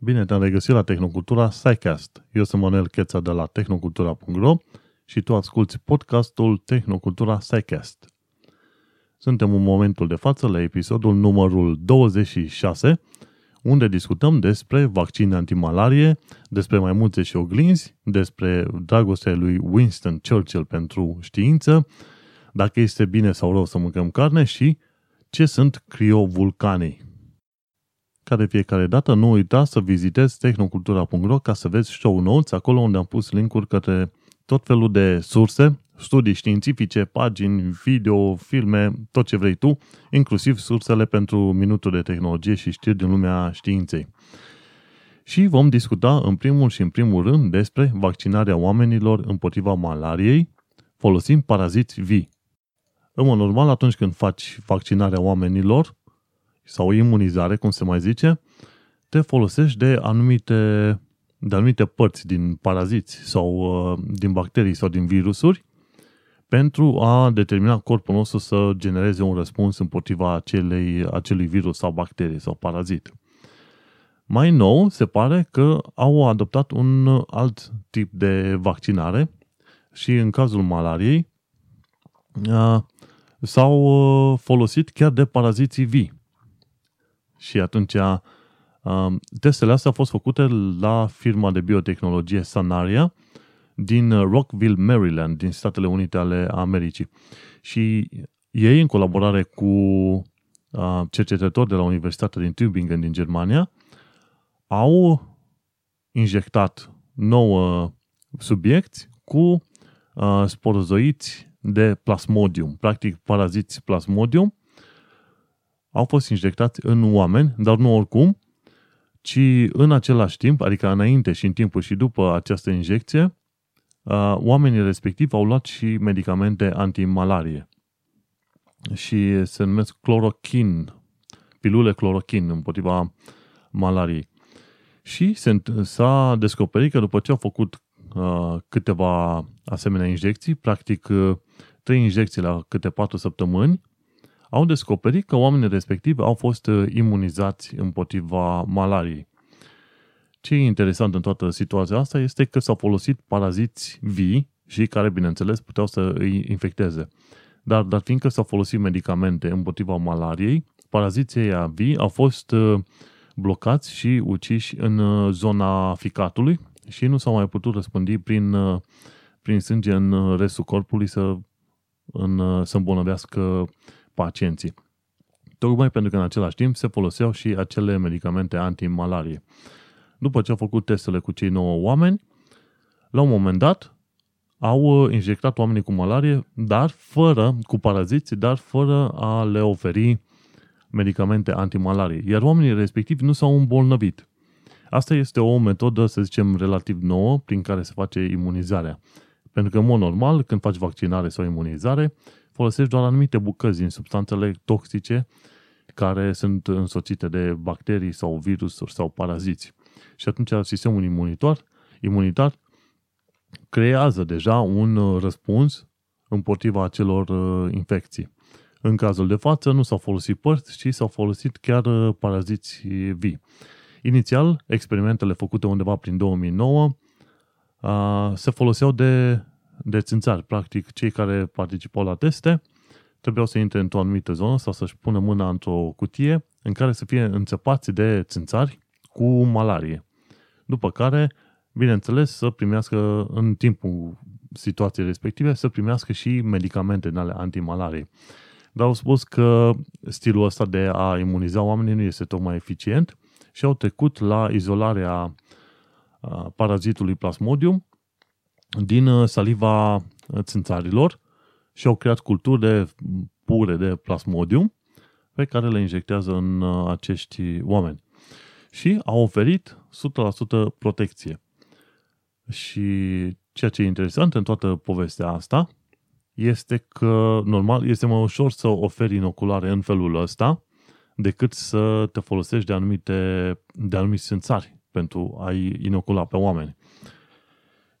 Bine te-am regăsit la Tehnocultura SciCast. Eu sunt Manuel Cheța de la tehnocultura.ro și tu asculti podcastul Tehnocultura SciCast. Suntem în momentul de față la episodul numărul 26, unde discutăm despre vaccine antimalarie, despre mai multe și oglinzi, despre dragostea lui Winston Churchill pentru știință, dacă este bine sau rău să mâncăm carne și ce sunt criovulcanii. Ca de fiecare dată, nu uita să vizitezi tehnocultura.ro ca să vezi show notes, acolo unde am pus linkuri către tot felul de surse, studii științifice, pagini, video, filme, tot ce vrei tu, inclusiv sursele pentru minutul de tehnologie și știri din lumea științei. Și vom discuta în primul și în primul rând despre vaccinarea oamenilor împotriva malariei folosind paraziți vii. În mod normal, atunci când faci vaccinarea oamenilor, sau imunizare, cum se mai zice, te folosești de anumite, de anumite părți din paraziți sau uh, din bacterii sau din virusuri pentru a determina corpul nostru să genereze un răspuns împotriva acelei, acelui virus sau bacterie sau parazit. Mai nou, se pare că au adoptat un alt tip de vaccinare și în cazul malariei uh, s-au uh, folosit chiar de paraziții vii. Și atunci um, testele astea au fost făcute la firma de biotehnologie Sanaria din Rockville, Maryland, din Statele Unite ale Americii. Și ei, în colaborare cu uh, cercetători de la Universitatea din Tübingen din Germania, au injectat 9 subiecti cu uh, sporozoiți de plasmodium, practic paraziți plasmodium, au fost injectați în oameni, dar nu oricum, ci în același timp, adică înainte și în timpul și după această injecție, oamenii respectivi au luat și medicamente antimalarie. Și se numesc clorochin, pilule clorochin împotriva malariei. Și s-a descoperit că după ce au făcut uh, câteva asemenea injecții, practic uh, trei injecții la câte patru săptămâni, au descoperit că oamenii respectivi au fost uh, imunizați împotriva malariei. Ce e interesant în toată situația asta este că s-au folosit paraziți vii și care, bineînțeles, puteau să îi infecteze. Dar, dar fiindcă s-au folosit medicamente împotriva malariei, paraziții aia vii au fost uh, blocați și uciși în uh, zona ficatului și nu s-au mai putut răspândi prin, prin sânge în restul corpului să, în, să îmbolnăvească pacienții. Tocmai pentru că în același timp se foloseau și acele medicamente antimalarie. După ce au făcut testele cu cei 9 oameni, la un moment dat au uh, injectat oamenii cu malarie, dar fără, cu paraziți, dar fără a le oferi medicamente antimalarie. Iar oamenii respectivi nu s-au îmbolnăvit. Asta este o metodă, să zicem, relativ nouă prin care se face imunizarea. Pentru că, în mod normal, când faci vaccinare sau imunizare, folosești doar anumite bucăți din substanțele toxice care sunt însoțite de bacterii sau virusuri sau paraziți. Și atunci sistemul imunitar, imunitar creează deja un răspuns împotriva acelor uh, infecții. În cazul de față nu s-au folosit părți, ci s-au folosit chiar uh, paraziți vii. Inițial, experimentele făcute undeva prin 2009 uh, se foloseau de de țânțari. Practic, cei care participau la teste trebuiau să intre într-o anumită zonă sau să-și pună mâna într-o cutie în care să fie înțepați de țânțari cu malarie. După care, bineînțeles, să primească în timpul situației respective, să primească și medicamente ale antimalarie. Dar au spus că stilul ăsta de a imuniza oamenii nu este tocmai eficient și au trecut la izolarea parazitului plasmodium din uh, saliva uh, țânțarilor și au creat culturi de pure de plasmodium pe care le injectează în uh, acești oameni. Și au oferit 100% protecție. Și ceea ce e interesant în toată povestea asta este că, normal, este mai ușor să oferi inoculare în felul ăsta decât să te folosești de anumite, de anumiți țânțari pentru a-i inocula pe oameni.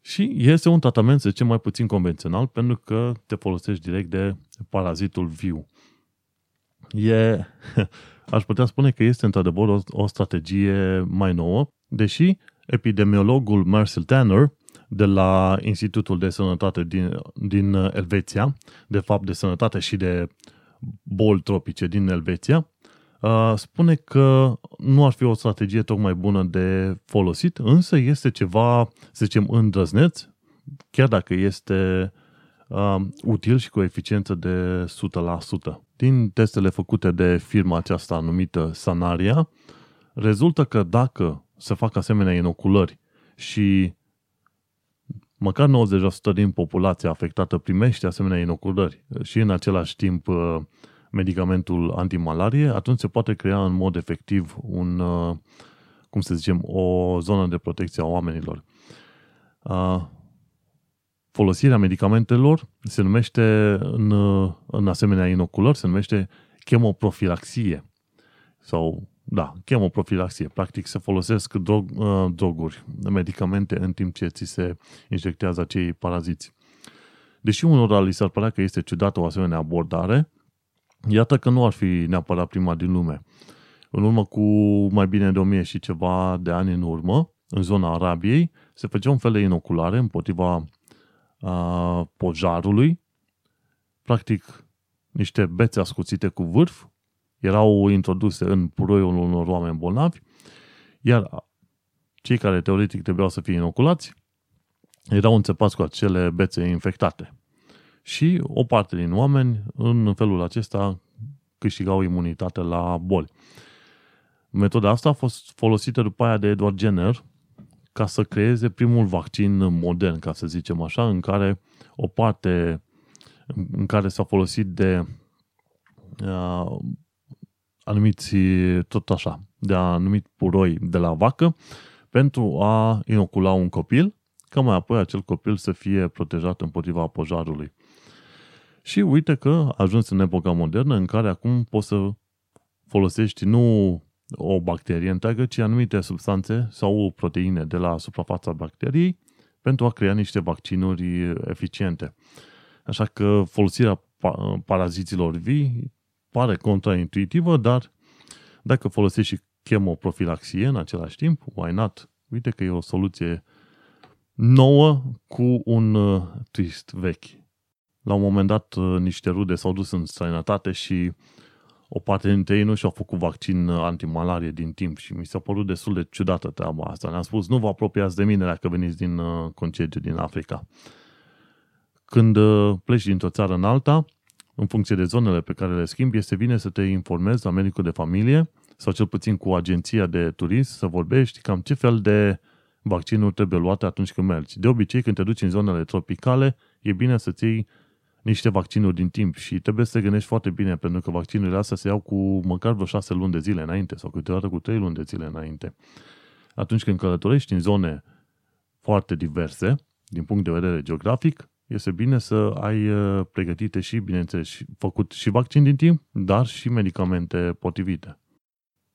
Și este un tratament, să zicem, mai puțin convențional, pentru că te folosești direct de parazitul viu. E, aș putea spune că este într-adevăr o, o strategie mai nouă Deși epidemiologul Marcel Tanner de la Institutul de Sănătate din, din Elveția, de fapt de sănătate și de boli tropice din Elveția, spune că nu ar fi o strategie tocmai bună de folosit, însă este ceva, să zicem, îndrăzneț, chiar dacă este uh, util și cu o eficiență de 100%. Din testele făcute de firma aceasta numită Sanaria, rezultă că dacă se fac asemenea inoculări și măcar 90% din populația afectată primește asemenea inoculări și în același timp medicamentul antimalarie, atunci se poate crea în mod efectiv un, cum să zicem, o zonă de protecție a oamenilor. Folosirea medicamentelor se numește în, în asemenea inoculări, se numește chemoprofilaxie sau da, chemoprofilaxie. Practic se folosesc drog, uh, droguri, medicamente în timp ce ți se injectează acei paraziți. Deși unora li s-ar părea că este ciudată o asemenea abordare, iată că nu ar fi neapărat prima din lume. În urmă cu mai bine de 1000 și ceva de ani în urmă, în zona Arabiei, se făcea un fel de inoculare împotriva a, pojarului, practic niște bețe ascuțite cu vârf, erau introduse în puroiul unor oameni bolnavi, iar cei care teoretic trebuiau să fie inoculați erau înțepați cu acele bețe infectate. Și o parte din oameni, în felul acesta, câștigau imunitate la boli. Metoda asta a fost folosită după aia de Edward Jenner ca să creeze primul vaccin modern, ca să zicem așa, în care o parte în care s-a folosit de uh, anumiți, tot așa, de anumit puroi de la vacă pentru a inocula un copil, ca mai apoi acel copil să fie protejat împotriva pojarului. Și uite că a ajuns în epoca modernă în care acum poți să folosești nu o bacterie întreagă, ci anumite substanțe sau proteine de la suprafața bacteriei pentru a crea niște vaccinuri eficiente. Așa că folosirea paraziților vii pare contraintuitivă, dar dacă folosești și chemoprofilaxie în același timp, why not? Uite că e o soluție nouă cu un uh, twist vechi. La un moment dat, uh, niște rude s-au dus în străinătate și o parte dintre ei nu și-au făcut vaccin uh, antimalarie din timp și mi s-a părut destul de ciudată treaba asta. Ne-am spus, nu vă apropiați de mine dacă veniți din concediu din Africa. Când pleci dintr-o țară în alta, în funcție de zonele pe care le schimbi, este bine să te informezi la medicul de familie sau cel puțin cu agenția de turism să vorbești cam ce fel de vaccinuri trebuie luate atunci când mergi. De obicei, când te duci în zonele tropicale, e bine să-ți iei niște vaccinuri din timp și trebuie să te gândești foarte bine, pentru că vaccinurile astea se iau cu măcar vreo șase luni de zile înainte sau câteodată cu trei luni de zile înainte. Atunci când călătorești în zone foarte diverse, din punct de vedere geografic, este bine să ai uh, pregătite și, bineînțeles, făcut și vaccin din timp, dar și medicamente potrivite.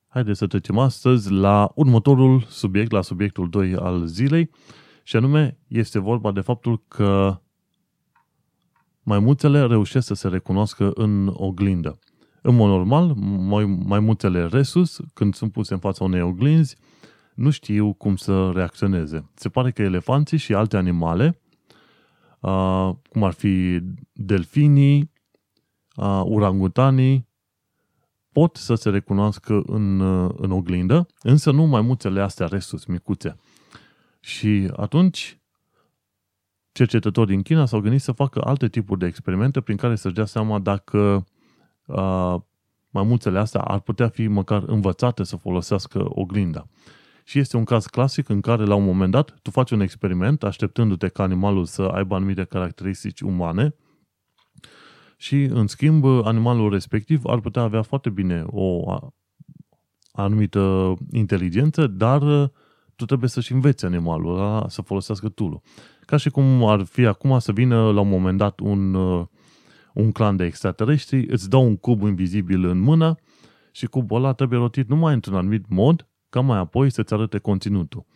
Haideți să trecem astăzi la următorul subiect, la subiectul 2 al zilei, și anume este vorba de faptul că maimuțele reușesc să se recunoască în oglindă. În mod normal, maimuțele resus, când sunt puse în fața unei oglinzi, nu știu cum să reacționeze. Se pare că elefanții și alte animale uh, cum ar fi delfinii, uh, urangutanii, pot să se recunoască în, uh, în oglindă, însă nu mai muțele astea resus, micuțe. Și atunci, cercetători din China s-au gândit să facă alte tipuri de experimente prin care să-și dea seama dacă uh, maimuțele astea ar putea fi măcar învățate să folosească oglinda. Și este un caz clasic în care, la un moment dat, tu faci un experiment așteptându-te ca animalul să aibă anumite caracteristici umane și, în schimb, animalul respectiv ar putea avea foarte bine o anumită inteligență, dar tu trebuie să-și înveți animalul ăla să folosească tool Ca și cum ar fi acum să vină la un moment dat un, un clan de extraterestri, îți dau un cub invizibil în mână și cubul ăla trebuie rotit numai într-un anumit mod ca mai apoi să-ți arate conținutul.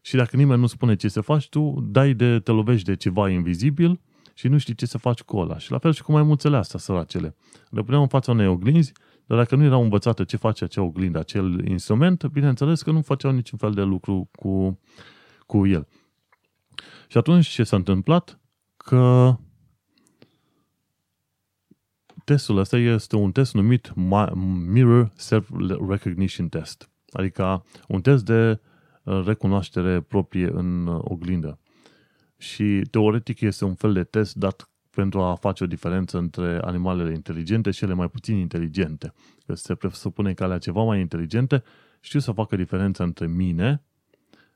Și dacă nimeni nu spune ce să faci, tu dai de, te lovești de ceva invizibil și nu știi ce să faci cu ăla. Și la fel și cu mai mulțele astea, săracele. Le punem în fața unei oglinzi, Dar dacă nu erau învățate ce face acea oglindă, acel instrument, bineînțeles că nu făceau niciun fel de lucru cu, cu el. Și atunci ce s-a întâmplat? Că testul ăsta este un test numit Mirror Self-Recognition Test. Adică un test de uh, recunoaștere proprie în uh, oglindă. Și teoretic este un fel de test dat pentru a face o diferență între animalele inteligente și cele mai puțin inteligente. Că se presupune că alea ceva mai inteligente știu să facă diferența între mine,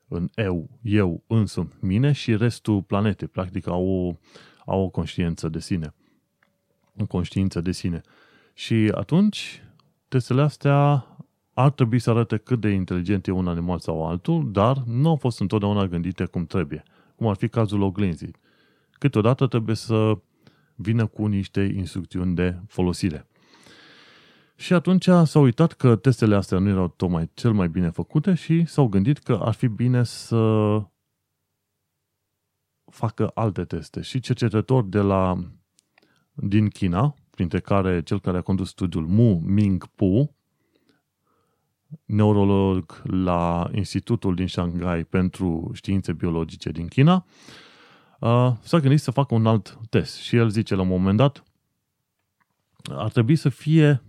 în eu, eu însumi, mine și restul planetei. Practic au o, au o conștiință de sine. O conștiință de sine. Și atunci, testele astea ar trebui să arate cât de inteligent e un animal sau altul, dar nu au fost întotdeauna gândite cum trebuie, cum ar fi cazul oglinzii. Câteodată trebuie să vină cu niște instrucțiuni de folosire. Și atunci s-au uitat că testele astea nu erau tocmai cel mai bine făcute și s-au gândit că ar fi bine să facă alte teste. Și cercetători de la, din China, printre care cel care a condus studiul Mu Ming Pu, neurolog la Institutul din Shanghai pentru Științe Biologice din China, uh, s-a gândit să facă un alt test. Și el zice la un moment dat, ar trebui să fie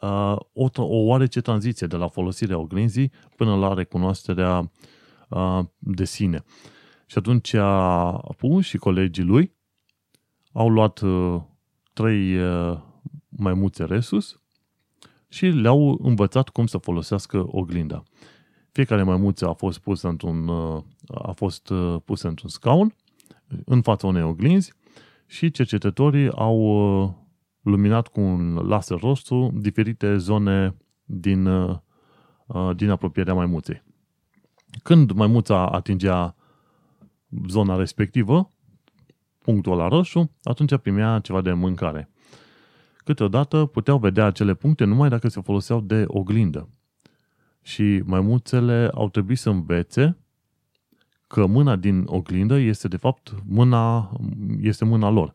uh, o, o oarece tranziție de la folosirea oglinzii până la recunoașterea uh, de sine. Și atunci Apu și colegii lui au luat uh, trei uh, maimuțe resus și le-au învățat cum să folosească oglinda. Fiecare maimuță a fost pusă într-un, uh, a fost uh, pusă într-un scaun în fața unei oglinzi și cercetătorii au uh, luminat cu un laser roșu diferite zone din, din apropierea maimuței. Când maimuța atingea zona respectivă, punctul la roșu, atunci primea ceva de mâncare. Câteodată puteau vedea acele puncte numai dacă se foloseau de oglindă. Și maimuțele au trebuit să învețe că mâna din oglindă este de fapt mâna, este mâna lor.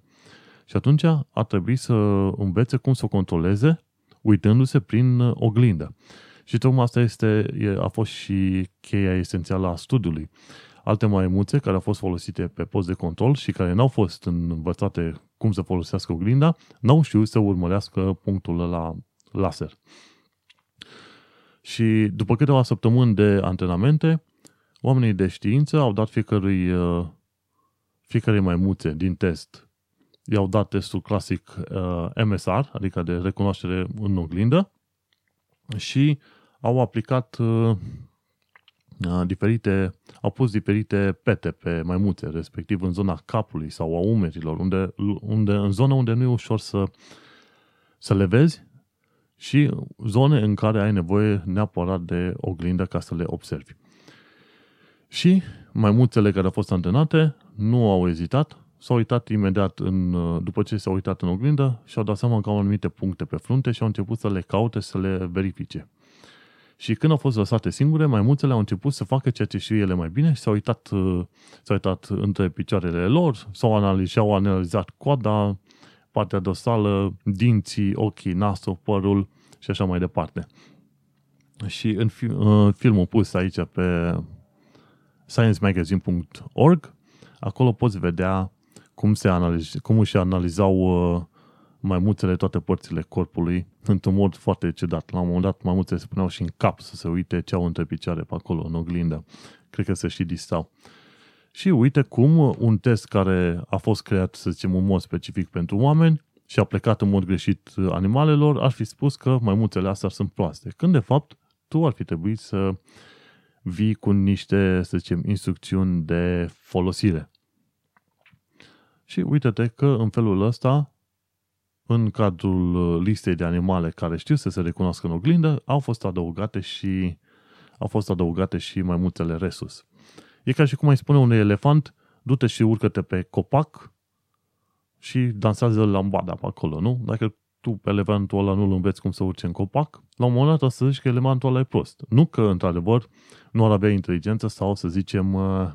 Și atunci a trebuit să învețe cum să o controleze uitându-se prin oglindă. Și tocmai asta este, a fost și cheia esențială a studiului. Alte maimuțe care au fost folosite pe post de control și care n-au fost învățate cum să folosească oglinda, n-au știut să urmărească punctul la laser. Și după câteva săptămâni de antrenamente, oamenii de știință au dat fiecărui, uh, fiecare maimuțe din test, i-au dat testul clasic uh, MSR, adică de recunoaștere în oglindă, și au aplicat uh, diferite, au pus diferite pete pe maimuțe, respectiv în zona capului sau a umerilor, unde, unde, în zona unde nu e ușor să, să le vezi și zone în care ai nevoie neapărat de oglindă ca să le observi. Și maimuțele care au fost antrenate nu au ezitat, s-au uitat imediat în, după ce s-au uitat în oglindă și au dat seama că au anumite puncte pe frunte și au început să le caute, să le verifice. Și când au fost lăsate singure, maimuțele au început să facă ceea ce știu ele mai bine și s-au uitat, uh, s-au uitat între picioarele lor, s-au analizat, au analizat coada, partea dorsală, dinții, ochii, nasul, părul și așa mai departe. Și în uh, filmul pus aici pe sciencemagazine.org, acolo poți vedea cum, se analiz- cum își analizau uh, maimuțele toate părțile corpului într-un mod foarte cedat. La un moment dat maimuțele se puneau și în cap să se uite ce au între picioare pe acolo, în oglindă. Cred că se și distau. Și uite cum un test care a fost creat, să zicem, un mod specific pentru oameni și a plecat în mod greșit animalelor, ar fi spus că maimuțele astea sunt proaste. Când, de fapt, tu ar fi trebuit să vii cu niște, să zicem, instrucțiuni de folosire. Și uite-te că în felul ăsta în cadrul uh, listei de animale care știu să se recunoască în oglindă, au fost adăugate și au fost adăugate și mai multele resus. E ca și cum ai spune unui elefant, du-te și urcă-te pe copac și dansează lambada pe acolo, nu? Dacă tu pe elefantul ăla nu-l înveți cum să urce în copac, la un moment dat o să zici că elefantul ăla e prost. Nu că, într-adevăr, nu ar avea inteligență sau, să zicem, uh,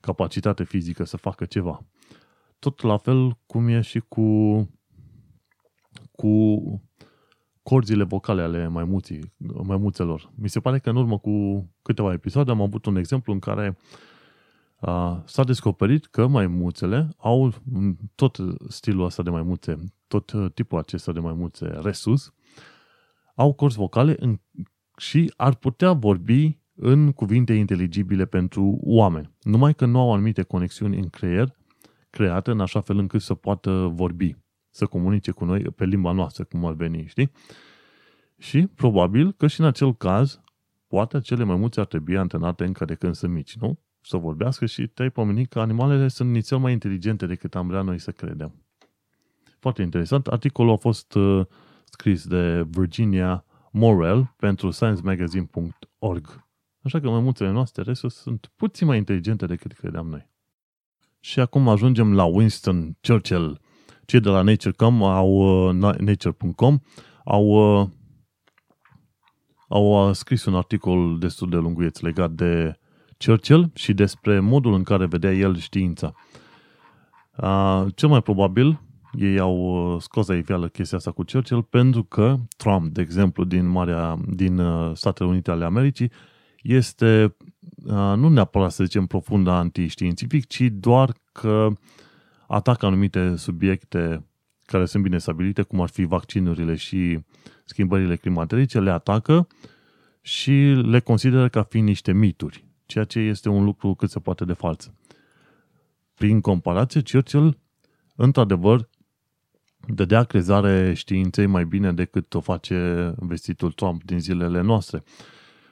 capacitate fizică să facă ceva. Tot la fel cum e și cu cu, corzile vocale ale maimuții, maimuțelor. Mi se pare că în urmă cu câteva episoade am avut un exemplu în care a, s-a descoperit că maimuțele au tot stilul ăsta de maimuțe, tot tipul acesta de maimuțe resus, au corzi vocale în, și ar putea vorbi în cuvinte inteligibile pentru oameni. Numai că nu au anumite conexiuni în creier create în așa fel încât să poată vorbi, să comunice cu noi pe limba noastră, cum ar veni, știi? Și probabil că și în acel caz, poate acele maimuțe ar trebui antenate încă de când sunt mici, nu? Să vorbească și te-ai pomenit că animalele sunt nițel mai inteligente decât am vrea noi să credem. Foarte interesant. Articolul a fost uh, scris de Virginia Morel pentru sciencemagazine.org. Așa că maimuțele noastre restul sunt puțin mai inteligente decât credeam noi. Și acum ajungem la Winston Churchill. Cei de la Nature.com au, uh, Nature.com au, uh, au uh, scris un articol destul de lunguieț legat de Churchill și despre modul în care vedea el știința. Cel mai probabil ei au scos la iveală chestia asta cu Churchill pentru că Trump, de exemplu, din, Marea, din Statele Unite ale Americii, este nu neapărat să zicem profund antiștiințific, ci doar că atacă anumite subiecte care sunt bine stabilite, cum ar fi vaccinurile și schimbările climatice, le atacă și le consideră ca fiind niște mituri, ceea ce este un lucru cât se poate de fals. Prin comparație, Churchill, într-adevăr, dădea crezare științei mai bine decât o face vestitul Trump din zilele noastre.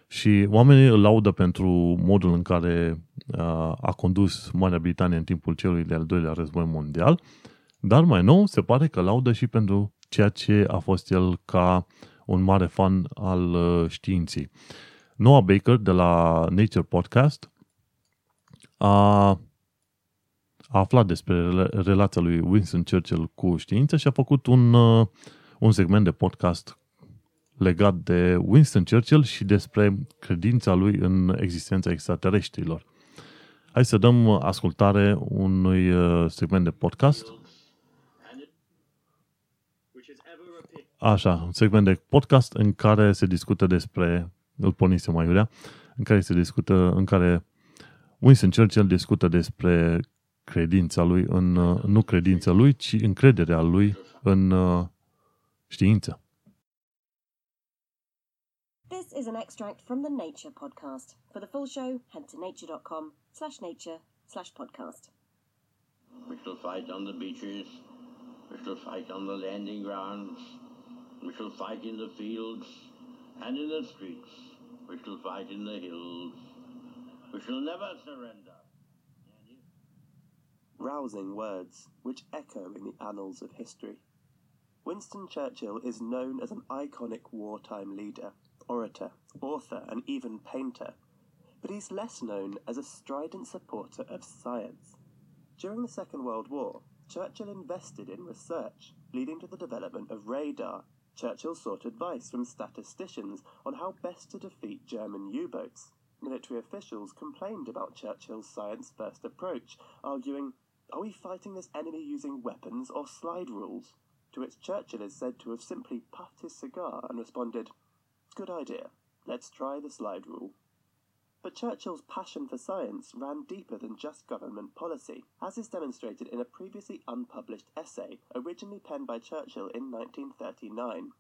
Și oamenii îl laudă pentru modul în care a condus Marea Britanie în timpul celui de-al doilea război mondial, dar mai nou se pare că laudă și pentru ceea ce a fost el ca un mare fan al științei. Noah Baker de la Nature Podcast a, a aflat despre relația lui Winston Churchill cu știința și a făcut un, un segment de podcast legat de Winston Churchill și despre credința lui în existența extraterestrilor. Hai să dăm ascultare unui uh, segment de podcast. Așa, un segment de podcast în care se discută despre, îl pornise mai iurea, în care se discută, în care Winston Churchill discută despre credința lui în, uh, nu credința lui, ci încrederea lui în uh, știință. is an extract from the Nature podcast. For the full show, head to nature.com slash nature slash podcast. We shall fight on the beaches. We shall fight on the landing grounds. We shall fight in the fields and in the streets. We shall fight in the hills. We shall never surrender. Rousing words which echo in the annals of history. Winston Churchill is known as an iconic wartime leader orator, author, and even painter, but he's less known as a strident supporter of science. During the Second World War, Churchill invested in research, leading to the development of radar. Churchill sought advice from statisticians on how best to defeat German U boats. Military officials complained about Churchill's science first approach, arguing, Are we fighting this enemy using weapons or slide rules? To which Churchill is said to have simply puffed his cigar and responded, Good idea. Let's try the slide rule. But Churchill's passion for science ran deeper than just government policy, as is demonstrated in a previously unpublished essay originally penned by Churchill in 1939.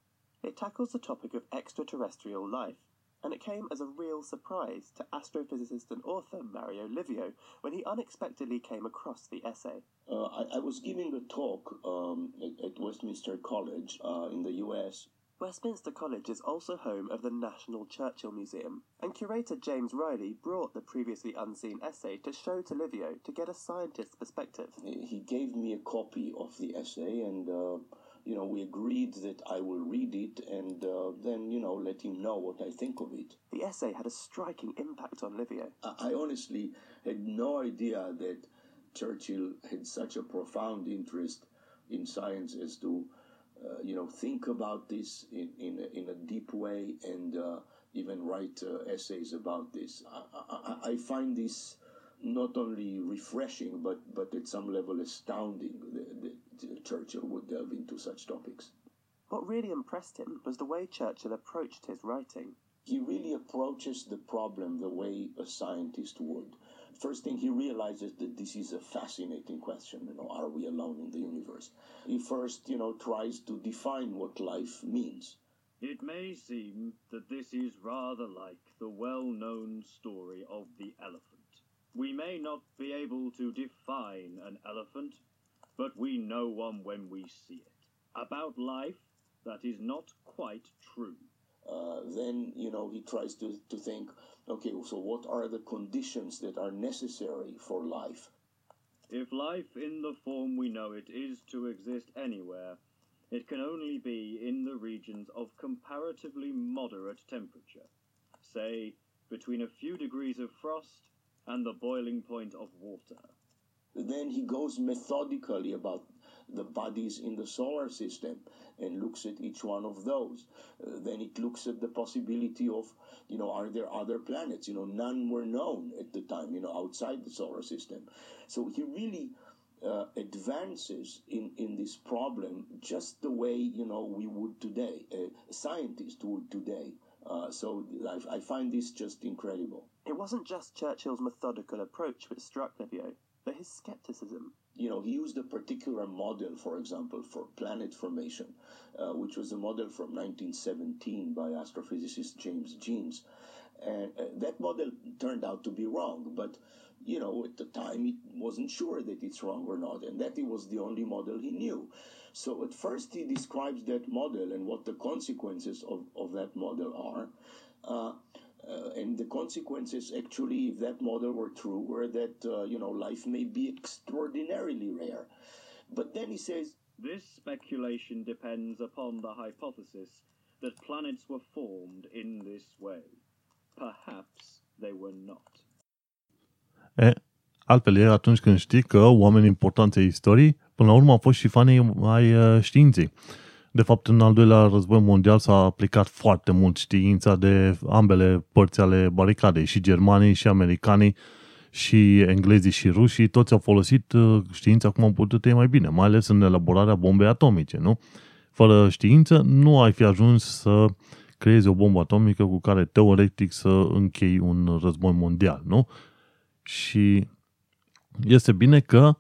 It tackles the topic of extraterrestrial life, and it came as a real surprise to astrophysicist and author Mario Livio when he unexpectedly came across the essay. Uh, I, I, was giving a talk um, at, at, Westminster College uh, in the US Westminster College is also home of the National Churchill Museum, and curator James Riley brought the previously unseen essay to show to Livio to get a scientist's perspective. He gave me a copy of the essay, and uh, you know we agreed that I will read it and uh, then you know let him know what I think of it. The essay had a striking impact on Livio. I, I honestly had no idea that Churchill had such a profound interest in science as to uh, you know, think about this in, in, a, in a deep way and uh, even write uh, essays about this. I, I, I, find this not only refreshing, but, but at some level astounding that, that Churchill would delve into such topics. What really impressed him was the way Churchill approached his writing. He really approaches the problem the way a scientist would. First thing, he realizes that this is a fascinating question. You know, are we alone in the universe? He first, you know, tries to define what life means. It may seem that this is rather like the well known story of the elephant. We may not be able to define an elephant, but we know one when we see it. About life, that is not quite true. Uh, then you know he tries to, to think okay so what are the conditions that are necessary for life If life in the form we know it is to exist anywhere, it can only be in the regions of comparatively moderate temperature, say between a few degrees of frost and the boiling point of water. then he goes methodically about the bodies in the solar system and looks at each one of those. Uh, then it looks at the possibility of you know are there other planets? You know none were known at the time you know outside the solar system. So he really uh, advances in, in this problem just the way you know we would today a scientist would today. Uh, so I, I find this just incredible. It wasn't just Churchill's methodical approach which struck Livio, but his skepticism. You know, he used a particular model, for example, for planet formation, uh, which was a model from 1917 by astrophysicist James Jeans. And uh, that model turned out to be wrong, but, you know, at the time he wasn't sure that it's wrong or not, and that it was the only model he knew. So at first he describes that model and what the consequences of, of that model are. Uh, uh, and the consequences, actually, if that model were true, were that uh, you know life may be extraordinarily rare. But then he says, This speculation depends upon the hypothesis that planets were formed in this way. Perhaps they were not. E, altfel atunci când știi că oamenii importanți ai istoriei, până la urmă au fost și fanii ai uh, științei. De fapt, în al doilea război mondial s-a aplicat foarte mult știința de ambele părți ale baricadei, și germanii, și americanii, și englezii și rușii, toți au folosit uh, știința cum au putut ei mai bine, mai ales în elaborarea bombei atomice, nu? Fără știință nu ai fi ajuns să creezi o bombă atomică cu care teoretic să închei un război mondial, nu? Și este bine că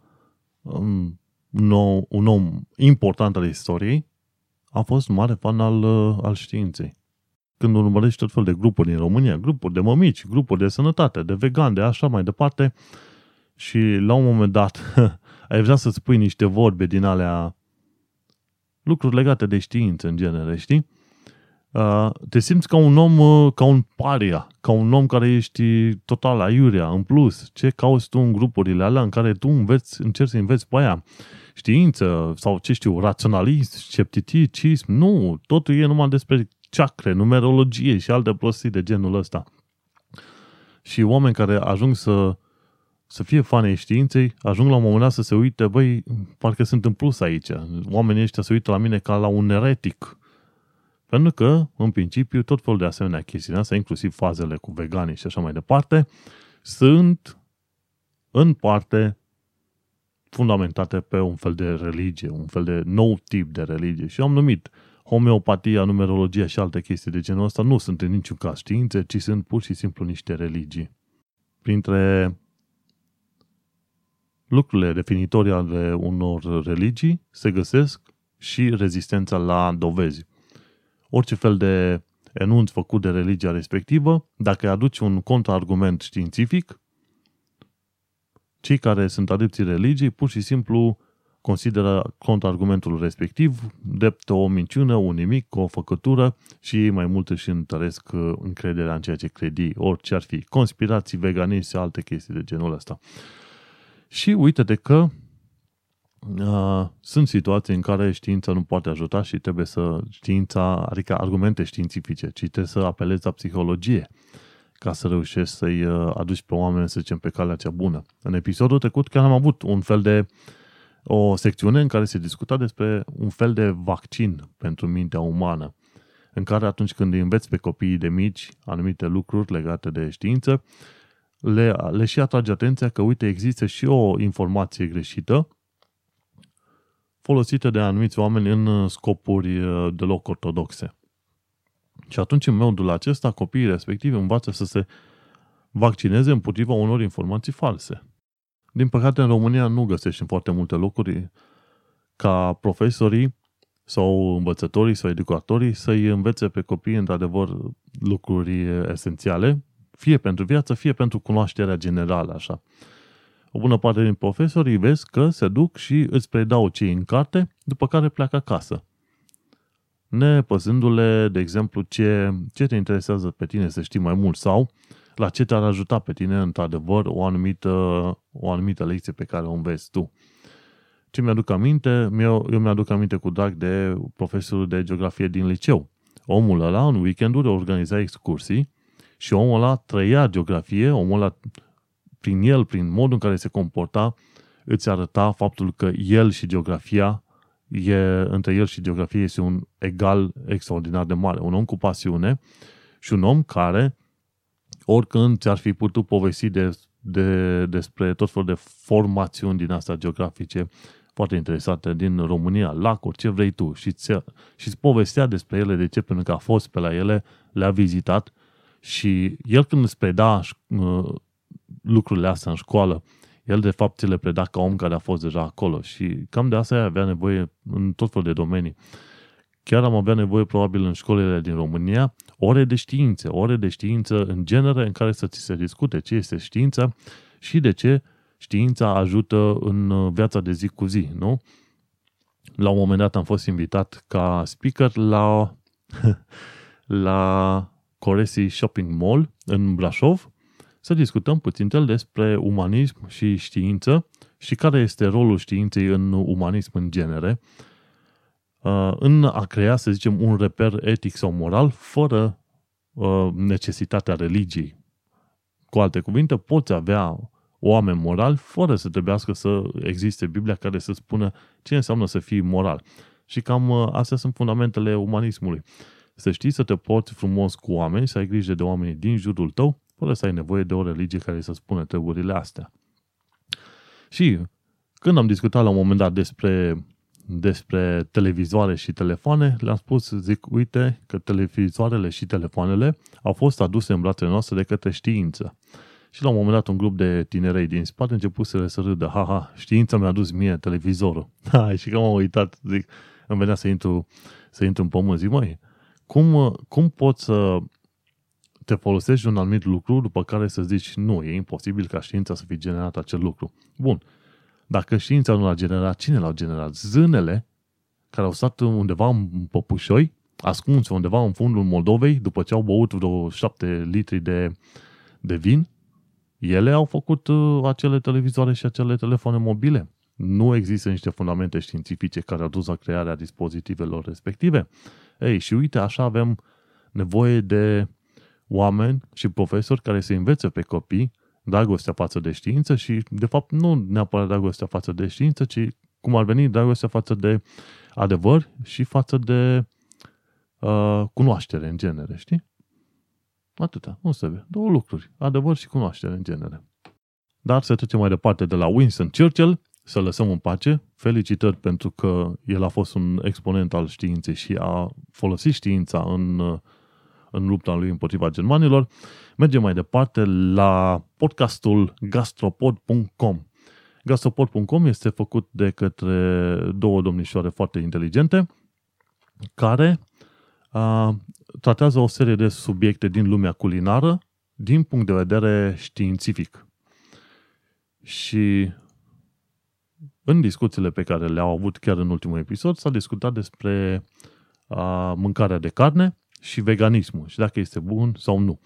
um, un, nou, un om important al istoriei a fost mare fan al, uh, al științei. Când urmărești tot fel de grupuri din România, grupuri de mămici, grupuri de sănătate, de vegan, de așa mai departe, și la un moment dat ai vrea să spui niște vorbe din alea lucruri legate de știință în genere, știi? Uh, te simți ca un om, uh, ca un paria, ca un om care ești total aiurea, în plus. Ce cauți tu în grupurile alea în care tu înveți, încerci să înveți pe aia? Știință sau ce știu, raționalism, scepticism, nu, totul e numai despre ceacre, numerologie și alte prostii de genul ăsta. Și oameni care ajung să, să fie fani ai științei, ajung la un moment dat să se uite, băi, parcă sunt în plus aici. Oamenii ăștia se uită la mine ca la un eretic. Pentru că, în principiu, tot felul de asemenea chestii, asta inclusiv fazele cu veganii și așa mai departe, sunt în parte fundamentate pe un fel de religie, un fel de nou tip de religie. Și am numit homeopatia, numerologia și alte chestii de genul ăsta nu sunt în niciun caz științe, ci sunt pur și simplu niște religii. Printre lucrurile definitorii ale unor religii se găsesc și rezistența la dovezi. Orice fel de enunț făcut de religia respectivă, dacă aduci un contraargument științific, cei care sunt adepții religiei pur și simplu consideră contraargumentul respectiv drept o minciună, un nimic, o făcătură și ei mai mult își întăresc uh, încrederea în ceea ce credi, orice ar fi, conspirații, veganism și alte chestii de genul ăsta. Și uite-te că uh, sunt situații în care știința nu poate ajuta și trebuie să știința, adică argumente științifice, ci trebuie să apelezi la psihologie ca să reușești să-i uh, aduci pe oameni, să zicem, pe calea cea bună. În episodul trecut chiar am avut un fel de o secțiune în care se discuta despre un fel de vaccin pentru mintea umană, în care atunci când îi înveți pe copiii de mici anumite lucruri legate de știință, le, le și atrage atenția că, uite, există și o informație greșită folosite de anumiți oameni în uh, scopuri uh, deloc ortodoxe. Și atunci, în modul acesta, copiii respectivi învață să se vaccineze împotriva unor informații false. Din păcate, în România nu găsești în foarte multe locuri ca profesorii sau învățătorii sau educatorii să-i învețe pe copii, într-adevăr, lucruri esențiale, fie pentru viață, fie pentru cunoașterea generală, așa. O bună parte din profesori vezi că se duc și îți predau ce în carte, după care pleacă acasă. Nepăzându-le, de exemplu, ce, ce te interesează pe tine să știi mai mult sau la ce te-ar ajuta pe tine, într-adevăr, o anumită, o anumită lecție pe care o înveți tu. Ce mi-aduc aminte? Eu, eu mi-aduc aminte cu drag de profesorul de geografie din liceu. Omul ăla, în weekenduri, organiza excursii și omul ăla trăia geografie, omul ăla, prin el, prin modul în care se comporta, îți arăta faptul că el și geografia, e, între el și geografie este un egal extraordinar de mare. Un om cu pasiune și un om care, oricând ți-ar fi putut povesti de, de, despre tot felul de formațiuni din astea geografice, foarte interesante din România, lacuri, ce vrei tu, și ți și îți povestea despre ele, de ce, pentru că a fost pe la ele, le-a vizitat și el când îți preda uh, lucrurile astea în școală, el de fapt ți le preda ca om care a fost deja acolo și cam de asta avea nevoie în tot felul de domenii. Chiar am avea nevoie probabil în școlile din România ore de științe, ore de știință în genere în care să ți se discute ce este știința și de ce știința ajută în viața de zi cu zi, nu? La un moment dat am fost invitat ca speaker la, la Coresi Shopping Mall în Brașov să discutăm puțin despre umanism și știință și care este rolul științei în umanism în genere, uh, în a crea, să zicem, un reper etic sau moral fără uh, necesitatea religiei. Cu alte cuvinte, poți avea oameni morali fără să trebuiască să existe Biblia care să spună ce înseamnă să fii moral. Și cam uh, astea sunt fundamentele umanismului. Să știi să te porți frumos cu oameni, să ai grijă de oamenii din jurul tău, fără să ai nevoie de o religie care să spună treburile astea. Și când am discutat la un moment dat despre, despre televizoare și telefoane, le-am spus, zic, uite că televizoarele și telefoanele au fost aduse în brațele noastre de către știință. Și la un moment dat un grup de tinerei din spate început să râdă, ha, știința mi-a adus mie televizorul. Ha, și că m-am uitat, zic, îmi venea să intru, să intru în pământ, zic, măi, cum, cum poți să te folosești de un anumit lucru după care să zici nu, e imposibil ca știința să fi generat acel lucru. Bun. Dacă știința nu l-a generat, cine l-a generat? Zânele care au stat undeva în păpușoi, ascunse undeva în fundul Moldovei, după ce au băut vreo șapte litri de, de vin, ele au făcut uh, acele televizoare și acele telefoane mobile. Nu există niște fundamente științifice care au dus la crearea dispozitivelor respective. Ei, și uite, așa avem nevoie de oameni și profesori care să învețe pe copii dragostea față de știință și, de fapt, nu neapărat dragostea față de știință, ci cum ar veni dragostea față de adevăr și față de uh, cunoaștere în genere, știi? Atâta, nu se Două lucruri, adevăr și cunoaștere în genere. Dar să trecem mai departe de la Winston Churchill, să lăsăm în pace. Felicitări pentru că el a fost un exponent al științei și a folosit știința în uh, în lupta lui împotriva germanilor. Mergem mai departe la podcastul gastropod.com. Gastropod.com este făcut de către două domnișoare foarte inteligente care a, tratează o serie de subiecte din lumea culinară din punct de vedere științific. Și în discuțiile pe care le-au avut chiar în ultimul episod s-a discutat despre a, mâncarea de carne și veganismul și dacă este bun sau nu.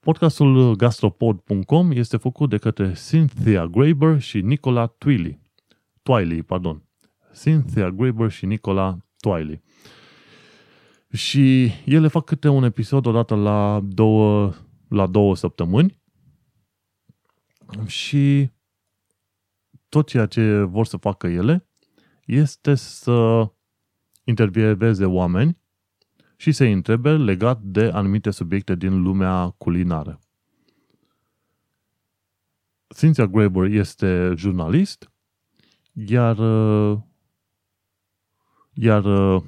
Podcastul gastropod.com este făcut de către Cynthia Graber și Nicola Twiley. Twiley, pardon. Cynthia Graber și Nicola Twiley. Și ele fac câte un episod odată la două, la două săptămâni și tot ceea ce vor să facă ele este să intervieveze oameni și se întrebe legat de anumite subiecte din lumea culinară. Cynthia Graber este jurnalist, iar uh, Iar uh,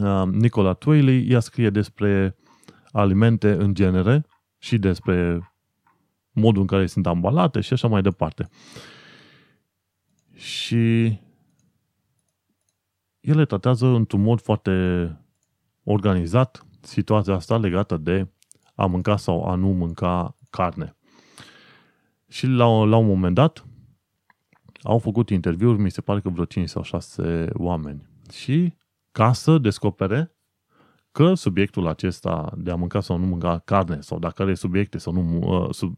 uh, Nicola Twaley ea scrie despre alimente în genere și despre modul în care sunt ambalate și așa mai departe. Și ele tratează într-un mod foarte organizat situația asta legată de a mânca sau a nu mânca carne. Și la, la un moment dat au făcut interviuri, mi se pare că vreo 5 sau 6 oameni. Și ca să descopere că subiectul acesta de a mânca sau nu mânca carne sau dacă are subiecte sau nu uh, sub,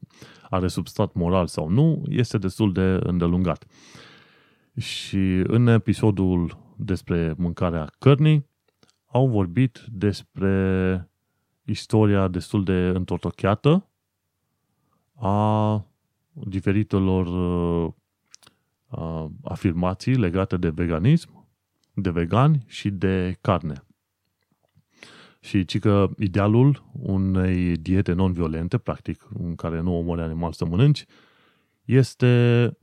are substrat moral sau nu, este destul de îndelungat. Și în episodul despre mâncarea cărnii au vorbit despre istoria destul de întortocheată a diferitelor uh, afirmații legate de veganism, de vegani și de carne. Și ci că idealul unei diete non-violente, practic, în care nu omori animal să mănânci, este,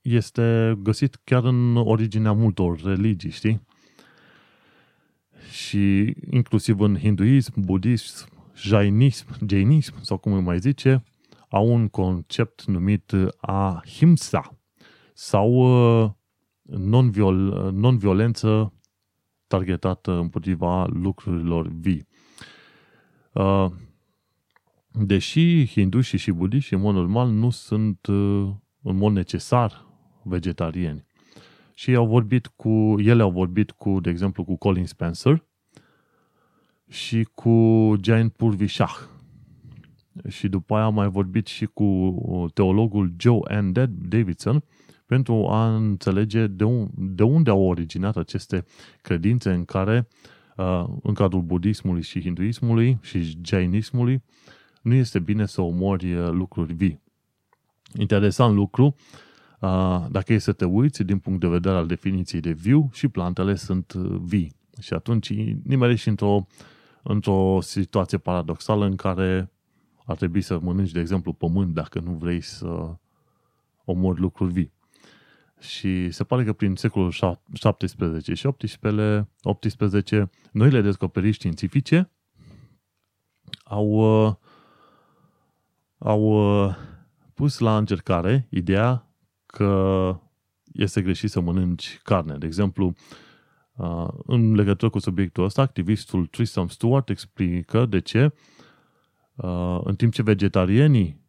este găsit chiar în originea multor religii, știi? Și inclusiv în hinduism, budism, jainism, jainism, sau cum îi mai zice, au un concept numit ahimsa sau uh, non-violență targetată împotriva lucrurilor vii. Uh, deși hindușii și budiștii, în mod normal, nu sunt uh, în mod necesar vegetariani. Și au vorbit cu, ele au vorbit cu, de exemplu, cu Colin Spencer și cu Giant Purvi Shah. Și după aia am mai vorbit și cu teologul Joe N. Davidson, pentru a înțelege de, un, de unde au originat aceste credințe în care, uh, în cadrul budismului și hinduismului și jainismului, nu este bine să omori uh, lucruri vii. Interesant lucru, uh, dacă e să te uiți din punct de vedere al definiției de viu, și plantele sunt vii. Și atunci nimerești într-o, într-o situație paradoxală în care ar trebui să mănânci, de exemplu, pământ dacă nu vrei să omori lucruri vii. Și se pare că prin secolul 17 și 18, 18 noile descoperiri științifice au, uh, au uh, pus la încercare ideea că este greșit să mănânci carne. De exemplu, uh, în legătură cu subiectul ăsta, activistul Tristan Stewart explică de ce în timp ce vegetarianii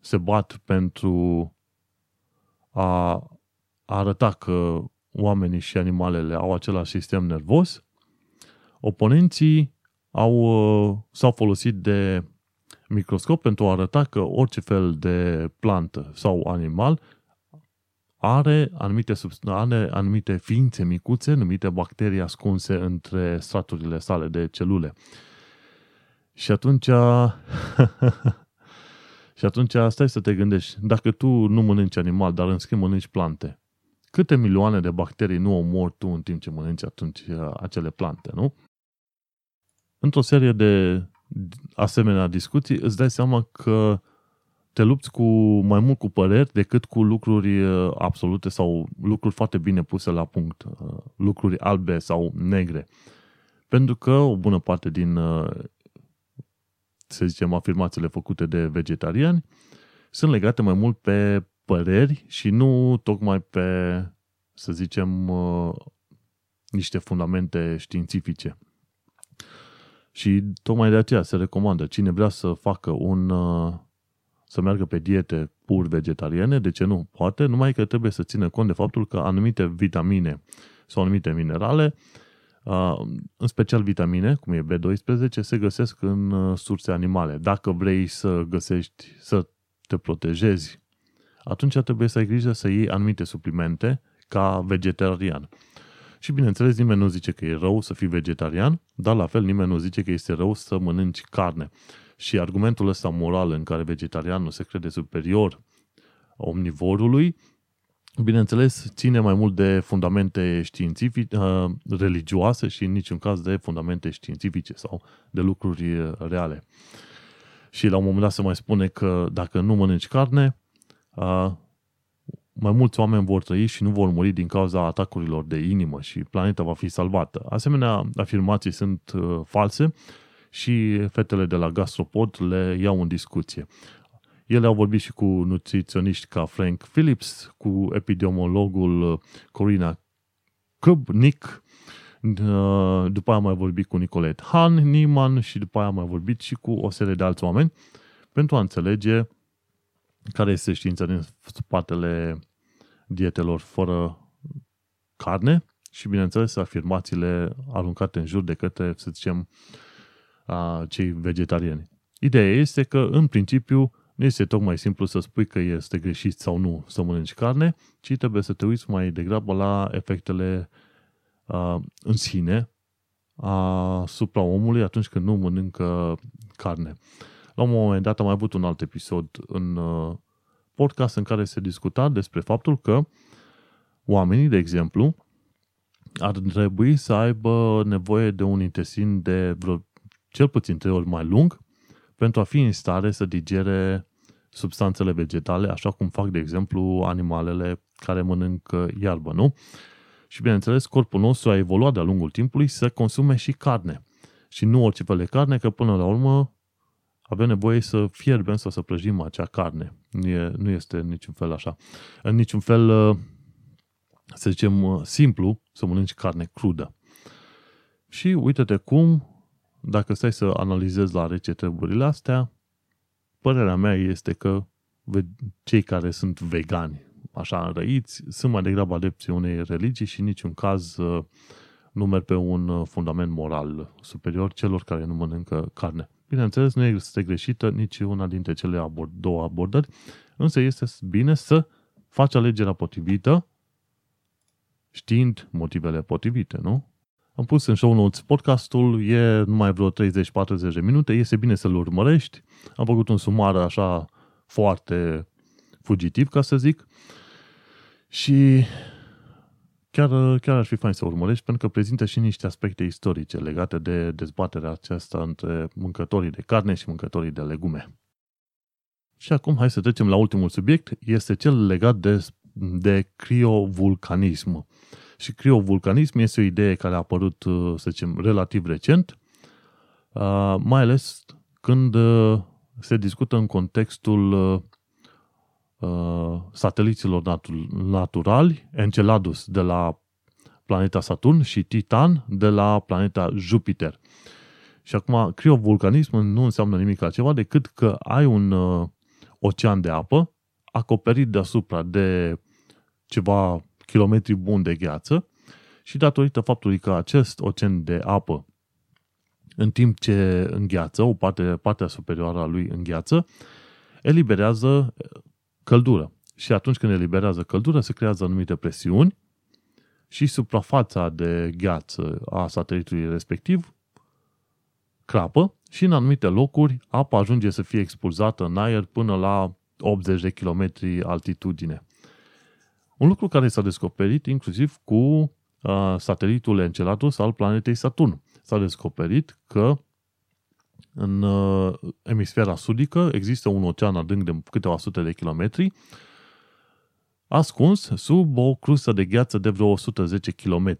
se bat pentru a a arăta că oamenii și animalele au același sistem nervos, oponenții au, uh, s-au folosit de microscop pentru a arăta că orice fel de plantă sau animal are anumite, are anumite ființe micuțe numite bacterii ascunse între straturile sale de celule. Și atunci și atunci stai să te gândești, dacă tu nu mănânci animal, dar în schimb mănânci plante, câte milioane de bacterii nu omori tu în timp ce mănânci atunci uh, acele plante, nu? Într-o serie de asemenea discuții îți dai seama că te lupți cu mai mult cu păreri decât cu lucruri uh, absolute sau lucruri foarte bine puse la punct, uh, lucruri albe sau negre. Pentru că o bună parte din, să zicem, afirmațiile făcute de vegetariani sunt legate mai mult pe păreri și nu tocmai pe, să zicem, uh, niște fundamente științifice. Și tocmai de aceea se recomandă cine vrea să facă un uh, să meargă pe diete pur vegetariene, de ce nu? Poate, numai că trebuie să țină cont de faptul că anumite vitamine sau anumite minerale, uh, în special vitamine, cum e B12, se găsesc în surse animale. Dacă vrei să găsești, să te protejezi atunci trebuie să ai grijă să iei anumite suplimente ca vegetarian. Și bineînțeles, nimeni nu zice că e rău să fii vegetarian, dar la fel nimeni nu zice că este rău să mănânci carne. Și argumentul ăsta moral în care vegetarianul se crede superior omnivorului, bineînțeles, ține mai mult de fundamente științifice, uh, religioase și în niciun caz de fundamente științifice sau de lucruri uh, reale. Și la un moment dat se mai spune că dacă nu mănânci carne, mai mulți oameni vor trăi și nu vor muri din cauza atacurilor de inimă și planeta va fi salvată. Asemenea, afirmații sunt uh, false și fetele de la Gastropod le iau în discuție. Ele au vorbit și cu nutriționiști ca Frank Phillips, cu epidemiologul uh, Corina Kubnik, uh, după aia am mai vorbit cu Nicolette Han, Niemann și după aia am mai vorbit și cu o serie de alți oameni pentru a înțelege care este știința din spatele dietelor fără carne și, bineînțeles, afirmațiile aruncate în jur de către, să zicem, cei vegetariani. Ideea este că, în principiu, nu este tocmai simplu să spui că este greșit sau nu să mănânci carne, ci trebuie să te uiți mai degrabă la efectele uh, în sine asupra omului atunci când nu mănâncă carne. La un moment dat am mai avut un alt episod în uh, podcast în care se discuta despre faptul că oamenii, de exemplu, ar trebui să aibă nevoie de un intestin de vreo cel puțin trei ori mai lung pentru a fi în stare să digere substanțele vegetale, așa cum fac, de exemplu, animalele care mănâncă iarbă, nu? Și, bineînțeles, corpul nostru a evoluat de-a lungul timpului să consume și carne. Și nu orice fel de carne, că până la urmă avem nevoie să fierbem sau să prăjim acea carne. Nu, e, nu este niciun fel așa. În niciun fel, uh, să zicem, uh, simplu să mănânci carne crudă. Și uite-te cum, dacă stai să analizezi la rece treburile astea, părerea mea este că cei care sunt vegani, așa înrăiți, sunt mai degrabă adepții unei religii și în niciun caz uh, nu merg pe un fundament moral superior celor care nu mănâncă carne. Bineînțeles, nu este greșită nici una dintre cele abord, două abordări, însă este bine să faci alegerea potrivită știind motivele potrivite, nu? Am pus în show notes podcastul, e numai vreo 30-40 de minute, este bine să-l urmărești. Am făcut un sumar așa foarte fugitiv, ca să zic. Și chiar, chiar ar fi fain să urmărești, pentru că prezintă și niște aspecte istorice legate de dezbaterea aceasta între mâncătorii de carne și mâncătorii de legume. Și acum hai să trecem la ultimul subiect, este cel legat de, de criovulcanism. Și criovulcanism este o idee care a apărut, să zicem, relativ recent, mai ales când se discută în contextul Uh, sateliților natu- naturali, Enceladus de la planeta Saturn și Titan de la planeta Jupiter. Și acum, criovulcanism nu înseamnă nimic altceva decât că ai un uh, ocean de apă acoperit deasupra de ceva kilometri buni de gheață și datorită faptului că acest ocean de apă, în timp ce îngheață, o parte, partea superioară a lui îngheață, eliberează căldură. Și atunci când eliberează căldură, se creează anumite presiuni și suprafața de gheață a satelitului respectiv crapă și în anumite locuri apa ajunge să fie expulzată în aer până la 80 de km altitudine. Un lucru care s-a descoperit inclusiv cu uh, satelitul Enceladus al planetei Saturn. S-a descoperit că în uh, emisfera sudică există un ocean adânc de câteva sute de kilometri, ascuns sub o crustă de gheață de vreo 110 km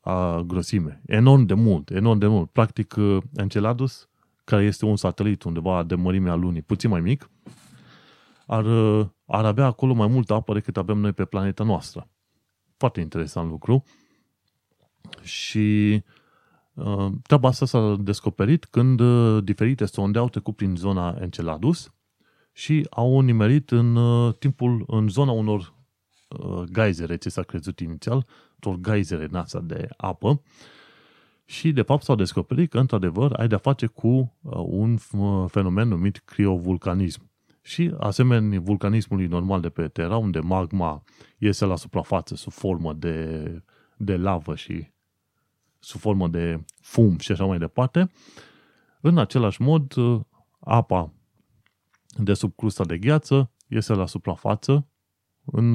a grosime. Enorm de mult, enorm de mult. Practic, uh, Enceladus, care este un satelit undeva de mărimea lunii, puțin mai mic, ar, uh, ar avea acolo mai multă apă decât avem noi pe planeta noastră. Foarte interesant lucru. Și Uh, treaba asta s-a descoperit când uh, diferite sonde au trecut prin zona Enceladus și au nimerit în uh, timpul, în zona unor gaizere, ce s-a crezut inițial, unor gaizere NASA de apă și de fapt s-au descoperit că într-adevăr ai de-a face cu un fenomen numit criovulcanism. Și asemenea vulcanismului normal de pe Terra, unde magma iese la suprafață sub formă de, de lavă și sub formă de fum și așa mai departe, în același mod, apa de sub crusta de gheață iese la suprafață în,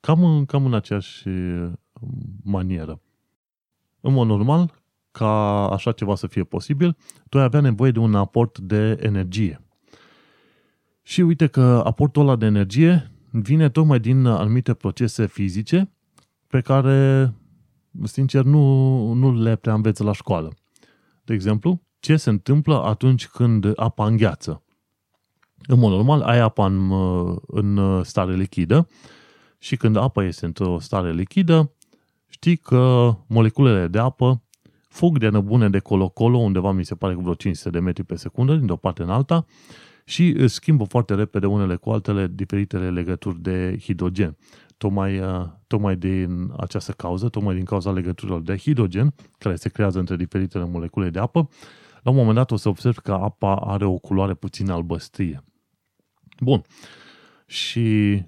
cam, în, cam în aceeași manieră. În mod normal, ca așa ceva să fie posibil, tu ai avea nevoie de un aport de energie. Și uite că aportul ăla de energie vine tocmai din anumite procese fizice pe care, sincer, nu, nu le prea înveță la școală. De exemplu, ce se întâmplă atunci când apa îngheață? În mod normal, ai apa în, în stare lichidă și când apa este într-o stare lichidă, știi că moleculele de apă fug de năbune de colo-colo, undeva mi se pare cu vreo 500 de metri pe secundă, din o parte în alta, și își schimbă foarte repede unele cu altele diferitele legături de hidrogen. Tocmai, uh, tocmai din această cauză, tocmai din cauza legăturilor de hidrogen, care se creează între diferitele molecule de apă, la un moment dat o să observ că apa are o culoare puțin albăstrie. Bun. Și,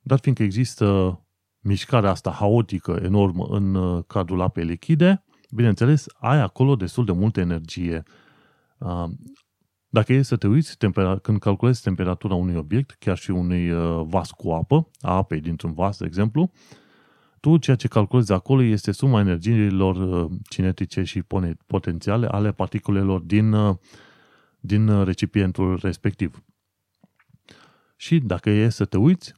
dar fiindcă există mișcarea asta haotică, enormă, în uh, cadrul apei lichide, bineînțeles, ai acolo destul de multă energie. Uh, dacă e să te uiți, când calculezi temperatura unui obiect, chiar și unui uh, vas cu apă, a apei dintr-un vas, de exemplu, tu ceea ce calculezi acolo este suma energiilor cinetice și potențiale ale particulelor din, din recipientul respectiv. Și dacă e să te uiți,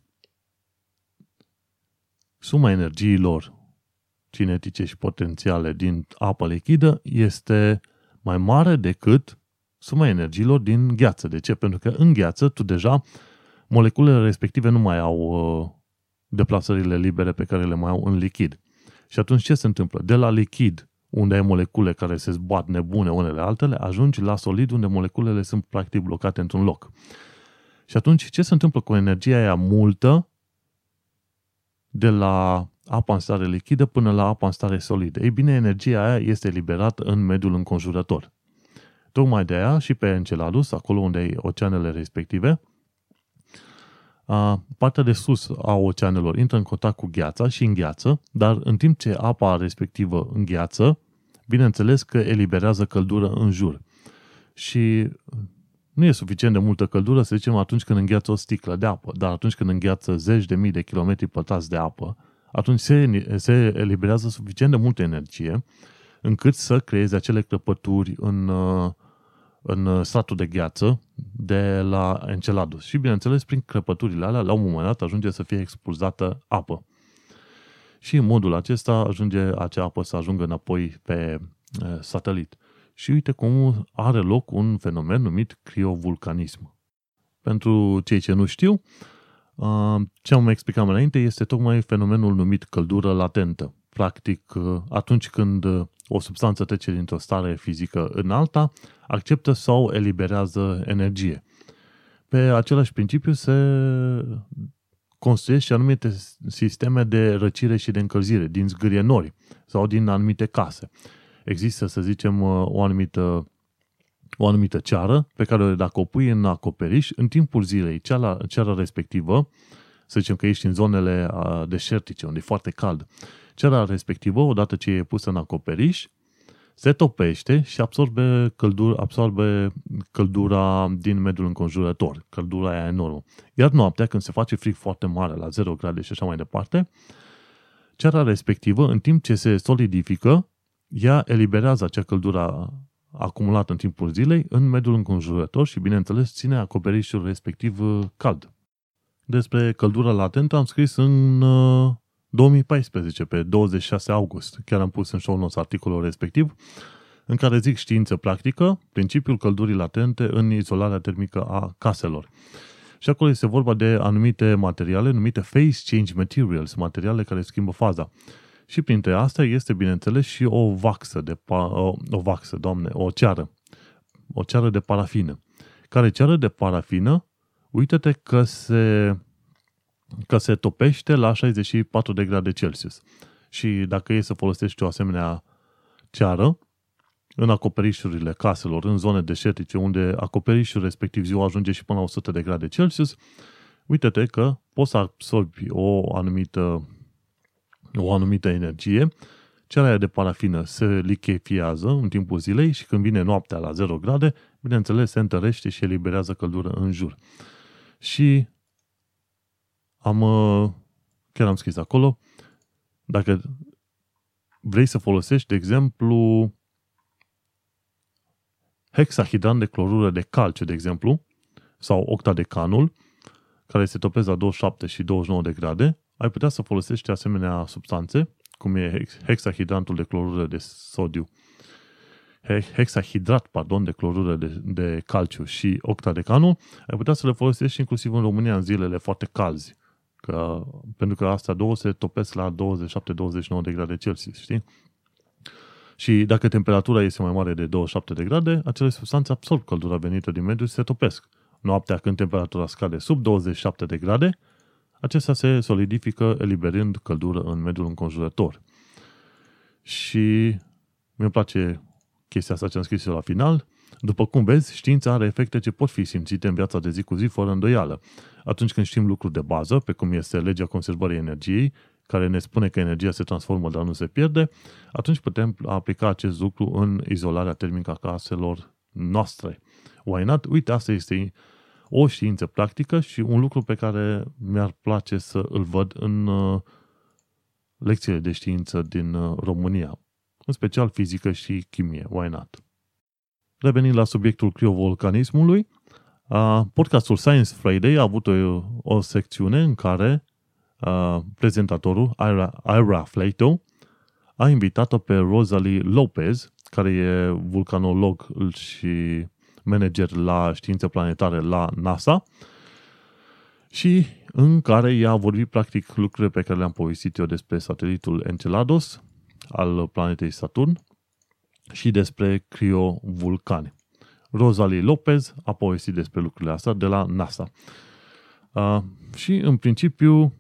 suma energiilor cinetice și potențiale din apă lichidă este mai mare decât suma energiilor din gheață. De ce? Pentru că în gheață tu deja moleculele respective nu mai au uh, deplasările libere pe care le mai au în lichid. Și atunci ce se întâmplă? De la lichid, unde ai molecule care se zbat nebune unele altele, ajungi la solid unde moleculele sunt practic blocate într-un loc. Și atunci ce se întâmplă cu energia aia multă de la apa în stare lichidă până la apa în stare solidă. Ei bine, energia aia este liberată în mediul înconjurător. Tocmai de aia și pe Enceladus, acolo unde ai oceanele respective, partea de sus a oceanelor intră în contact cu gheața și îngheață, dar în timp ce apa respectivă îngheață, bineînțeles că eliberează căldură în jur. Și nu e suficient de multă căldură, să zicem, atunci când îngheață o sticlă de apă, dar atunci când îngheață zeci de mii de kilometri pătrați de apă, atunci se, se eliberează suficient de multă energie încât să creeze acele crăpături în, în stratul de gheață de la Enceladus. Și bineînțeles, prin crăpăturile alea, la un moment dat ajunge să fie expulzată apă. Și în modul acesta ajunge acea apă să ajungă înapoi pe satelit. Și uite cum are loc un fenomen numit criovulcanism. Pentru cei ce nu știu, ce am explicat mai înainte este tocmai fenomenul numit căldură latentă. Practic, atunci când o substanță trece dintr-o stare fizică în alta, acceptă sau eliberează energie. Pe același principiu se construiesc și anumite sisteme de răcire și de încălzire din zgârie nori sau din anumite case există, să zicem, uh, o anumită, o anumită ceară pe care dacă o pui în acoperiș, în timpul zilei, ceara, ceara respectivă, să zicem că ești în zonele uh, deșertice, unde e foarte cald, ceara respectivă, odată ce e pusă în acoperiș, se topește și absorbe, căldur, absorbe căldura din mediul înconjurător, căldura aia enormă. Iar noaptea, când se face frig foarte mare, la 0 grade și așa mai departe, ceara respectivă, în timp ce se solidifică, ea eliberează acea căldură acumulată în timpul zilei în mediul înconjurător și, bineînțeles, ține acoperișul respectiv uh, cald. Despre căldura latentă am scris în 2014, uh, pe 26 august. Chiar am pus în show notes articolul respectiv, în care zic știință practică, principiul căldurii latente în izolarea termică a caselor. Și acolo este vorba de anumite materiale numite phase change materials, materiale care schimbă faza. Și printre astea este, bineînțeles, și o vaxă, de pa- o, o vaxă, doamne, o ceară. O ceară de parafină. Care ceară de parafină, uite-te că se, că se topește la 64 de grade Celsius. Și dacă e să folosești o asemenea ceară, în acoperișurile caselor, în zone deșertice, unde acoperișul respectiv ziua ajunge și până la 100 de grade Celsius, uite-te că poți să absorbi o anumită o anumită energie, cerea de parafină se lichefiază în timpul zilei și când vine noaptea la 0 grade, bineînțeles, se întărește și eliberează căldură în jur. Și am, uh, chiar am scris acolo, dacă vrei să folosești, de exemplu, hexahidran de clorură de calciu, de exemplu, sau octadecanul, care se topesc la 27 și 29 de grade, ai putea să folosești asemenea substanțe, cum e hexahidrantul de clorură de sodiu, hexahidrat, pardon, de clorură de, de calciu și octadecanul, ai putea să le folosești inclusiv în România în zilele foarte calzi. Că, pentru că astea două se topesc la 27-29 de grade Celsius, știi? Și dacă temperatura este mai mare de 27 de grade, acele substanțe absorb căldura venită din mediu și se topesc. Noaptea, când temperatura scade sub 27 de grade, acestea se solidifică eliberând căldură în mediul înconjurător. Și mi-e place chestia asta ce am scris eu la final. După cum vezi, știința are efecte ce pot fi simțite în viața de zi cu zi fără îndoială. Atunci când știm lucruri de bază, pe cum este legea conservării energiei, care ne spune că energia se transformă, dar nu se pierde, atunci putem aplica acest lucru în izolarea termică a caselor noastre. Why not? Uite, asta este o știință practică și un lucru pe care mi-ar place să îl văd în uh, lecțiile de știință din uh, România, în special fizică și chimie. Why not? Revenind la subiectul criovolcanismului, uh, podcastul Science Friday a avut o, o secțiune în care prezentatorul Ira, Ira Flato a invitat-o pe Rosalie Lopez, care e vulcanolog și manager la științe planetare la NASA și în care ea a vorbit practic lucrurile pe care le-am povestit eu despre satelitul Enceladus al planetei Saturn și despre criovulcane. Rosalie Lopez a povestit despre lucrurile astea de la NASA. Uh, și în principiu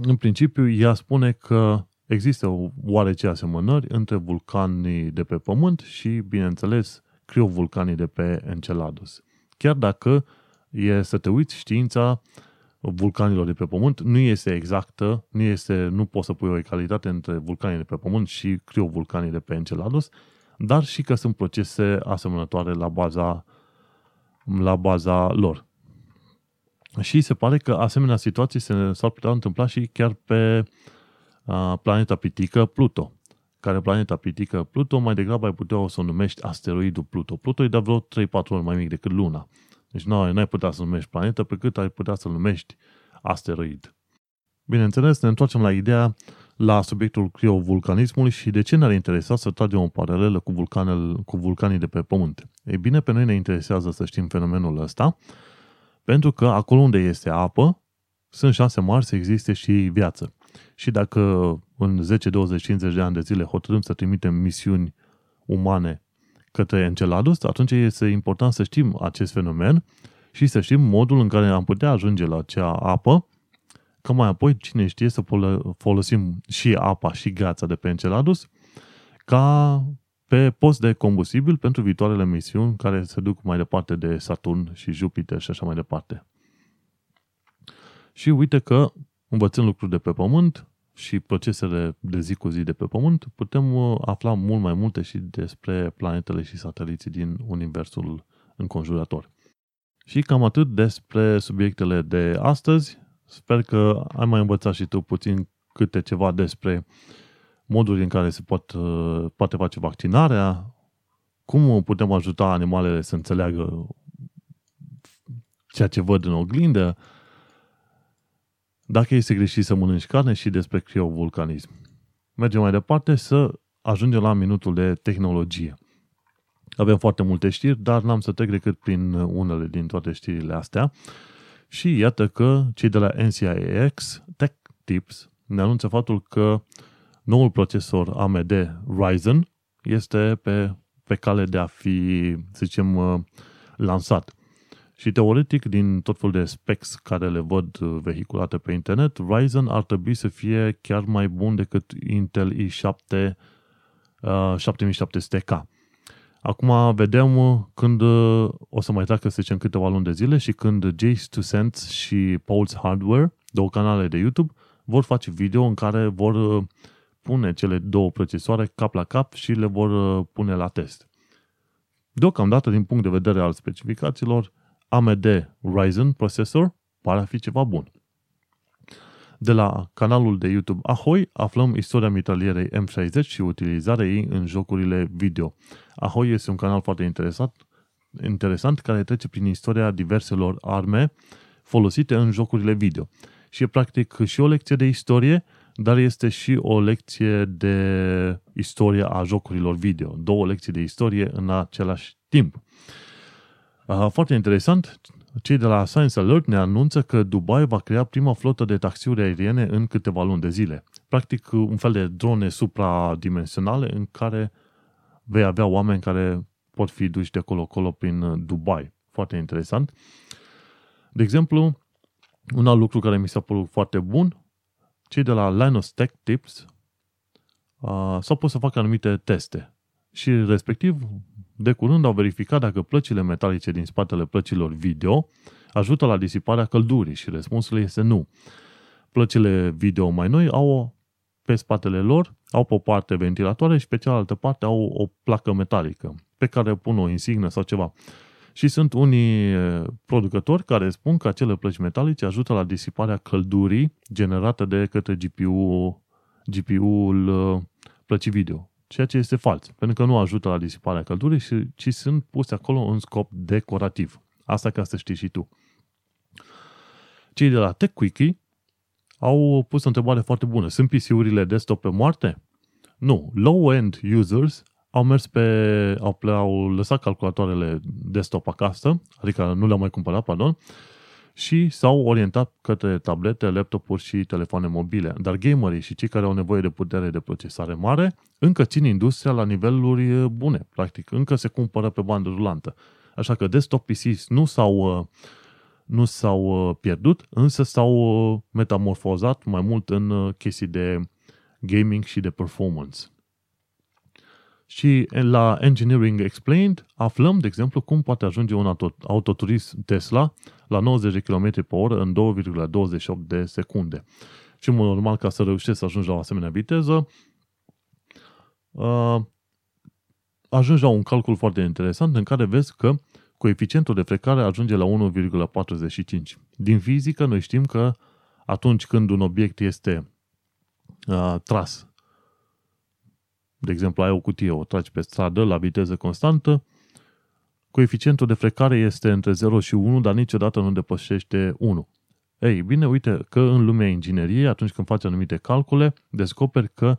în principiu, ea spune că există oarece asemănări între vulcanii de pe Pământ și, bineînțeles, criovulcanii de pe Enceladus. Chiar dacă e să te uiți, știința vulcanilor de pe Pământ nu este exactă, nu, este, nu poți să pui o egalitate între vulcanii de pe Pământ și criovulcanii de pe Enceladus, dar și că sunt procese asemănătoare la baza, la baza lor. Și se pare că asemenea situații se, s-ar putea întâmpla și chiar pe uh, planeta pitică Pluto. Care planeta pitică Pluto mai degrabă ai putea o să o numești asteroidul Pluto. Pluto e de vreo 3-4 ori mai mic decât Luna. Deci nu ai putea să numești planetă pe cât ai putea să numești asteroid. Bineînțeles, ne întoarcem la ideea la subiectul criovulcanismului și de ce ne-ar interesa să tragem o paralelă cu, vulcanele, cu vulcanii de pe Pământ. Ei bine, pe noi ne interesează să știm fenomenul ăsta, pentru că acolo unde este apă, sunt șanse mari să existe și viață. Și dacă în 10, 20, 50 de ani de zile hotărâm să trimitem misiuni umane către Enceladus, atunci este important să știm acest fenomen și să știm modul în care am putea ajunge la acea apă, că mai apoi, cine știe, să folosim și apa și gheața de pe Enceladus ca pe post de combustibil pentru viitoarele misiuni care se duc mai departe de Saturn și Jupiter și așa mai departe. Și uite că, învățând lucruri de pe Pământ și procesele de zi cu zi de pe Pământ, putem uh, afla mult mai multe și despre planetele și sateliții din Universul înconjurător. Și cam atât despre subiectele de astăzi. Sper că ai mai învățat și tu puțin câte ceva despre moduri în care se pot, uh, poate face vaccinarea, cum putem ajuta animalele să înțeleagă ceea ce văd în oglindă, dacă este greșit să mănânci carne și despre criovulcanism. Mergem mai departe să ajungem la minutul de tehnologie. Avem foarte multe știri, dar n-am să trec decât prin unele din toate știrile astea. Și iată că cei de la NCIX Tech Tips ne anunță faptul că noul procesor AMD Ryzen este pe, pe cale de a fi, să zicem, uh, lansat. Și teoretic, din tot felul de specs care le văd uh, vehiculate pe internet, Ryzen ar trebui să fie chiar mai bun decât Intel i7 uh, 7700K. Acum vedem uh, când o să mai treacă, să zicem, câteva luni de zile și când Jace 2 Cents și Paul's Hardware, două canale de YouTube, vor face video în care vor pune cele două procesoare cap la cap și le vor uh, pune la test. Deocamdată, din punct de vedere al specificațiilor, AMD Ryzen procesor pare a fi ceva bun. De la canalul de YouTube Ahoy aflăm istoria mitralierei M60 și utilizarea ei în jocurile video. Ahoy este un canal foarte interesant, interesant care trece prin istoria diverselor arme folosite în jocurile video. Și e practic și o lecție de istorie, dar este și o lecție de istorie a jocurilor video. Două lecții de istorie în același timp. Foarte interesant, cei de la Science Alert ne anunță că Dubai va crea prima flotă de taxiuri aeriene în câteva luni de zile. Practic, un fel de drone supradimensionale în care vei avea oameni care pot fi duși de acolo-acolo prin Dubai. Foarte interesant. De exemplu, un alt lucru care mi s-a părut foarte bun, cei de la Linus Tech Tips uh, s-au pus să facă anumite teste și respectiv de curând au verificat dacă plăcile metalice din spatele plăcilor video ajută la disiparea căldurii și răspunsul este nu. Plăcile video mai noi au pe spatele lor, au pe o parte ventilatoare și pe cealaltă parte au o placă metalică pe care pun o insignă sau ceva. Și sunt unii producători care spun că acele plăci metalice ajută la disiparea căldurii generată de către GPU, GPU-ul plăcii video. Ceea ce este fals, pentru că nu ajută la disiparea căldurii, ci sunt puse acolo în scop decorativ. Asta ca să știi și tu. Cei de la TechQuickie au pus o întrebare foarte bună. Sunt PC-urile desktop pe moarte? Nu. Low-end users au mers pe, au, au lăsat calculatoarele desktop acasă, adică nu le-au mai cumpărat, pardon, și s-au orientat către tablete, laptopuri și telefoane mobile. Dar gamerii și cei care au nevoie de putere de procesare mare încă țin industria la niveluri bune, practic. Încă se cumpără pe bandă rulantă. Așa că desktop PCs nu s-au, nu s-au pierdut, însă s-au metamorfozat mai mult în chestii de gaming și de performance. Și la Engineering Explained aflăm, de exemplu, cum poate ajunge un autoturism Tesla la 90 de km pe oră în 2,28 de secunde. Și, în mod normal, ca să reușești să ajungi la o asemenea viteză, uh, ajungi la un calcul foarte interesant în care vezi că coeficientul de frecare ajunge la 1,45. Din fizică, noi știm că atunci când un obiect este uh, tras de exemplu, ai o cutie, o tragi pe stradă la viteză constantă, coeficientul de frecare este între 0 și 1, dar niciodată nu depășește 1. Ei, bine, uite că în lumea ingineriei, atunci când faci anumite calcule, descoperi că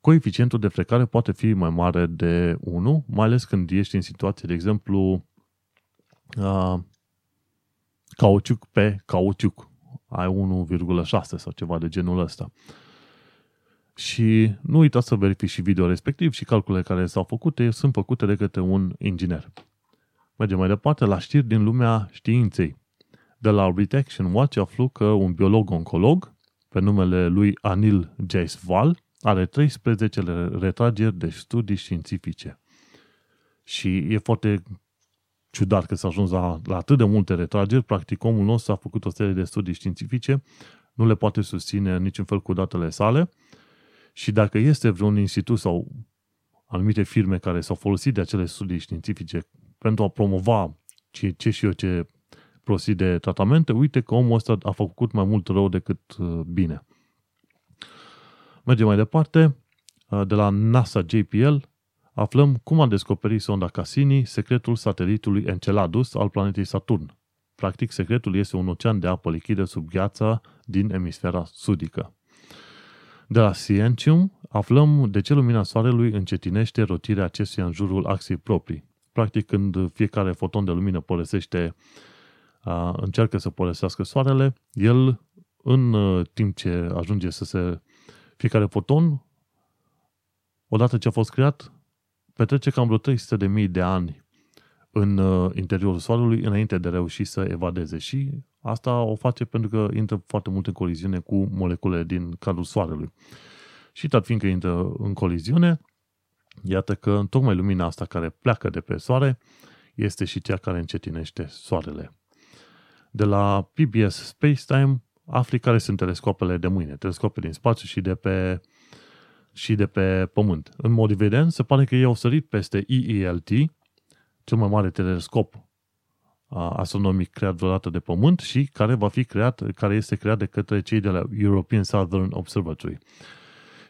coeficientul de frecare poate fi mai mare de 1, mai ales când ești în situație, de exemplu, uh, cauciuc pe cauciuc. Ai 1,6 sau ceva de genul ăsta. Și nu uita să verifici și video respectiv și calculele care s-au făcut sunt făcute de către un inginer. Mergem mai departe la știri din lumea științei. De la Retection Watch aflu că un biolog-oncolog, pe numele lui Anil Jaiswal, are 13 retrageri de studii științifice. Și e foarte ciudat că s-a ajuns la, la atât de multe retrageri. Practic, omul nostru a făcut o serie de studii științifice, nu le poate susține niciun fel cu datele sale și dacă este vreun institut sau anumite firme care s-au folosit de acele studii științifice pentru a promova ce, ce și eu ce prostii de tratamente, uite că omul ăsta a făcut mai mult rău decât uh, bine. Mergem mai departe. Uh, de la NASA JPL aflăm cum a descoperit sonda Cassini secretul satelitului Enceladus al planetei Saturn. Practic, secretul este un ocean de apă lichidă sub gheața din emisfera sudică. De la Scientium aflăm de ce lumina Soarelui încetinește rotirea acestuia în jurul axei proprii. Practic, când fiecare foton de lumină părăsește, încearcă să părăsească Soarele, el, în timp ce ajunge să se... Fiecare foton, odată ce a fost creat, petrece cam vreo 300.000 de ani în interiorul Soarelui înainte de reuși să evadeze și Asta o face pentru că intră foarte mult în coliziune cu molecule din cadrul Soarelui. Și tot fiindcă intră în coliziune, iată că tocmai lumina asta care pleacă de pe Soare este și cea care încetinește Soarele. De la PBS Spacetime afli care sunt telescopele de mâine, telescope din spațiu și de pe, și de pe Pământ. În mod evident, se pare că ei au sărit peste EELT, cel mai mare telescop astronomic creat vreodată de Pământ și care va fi creat, care este creat de către cei de la European Southern Observatory.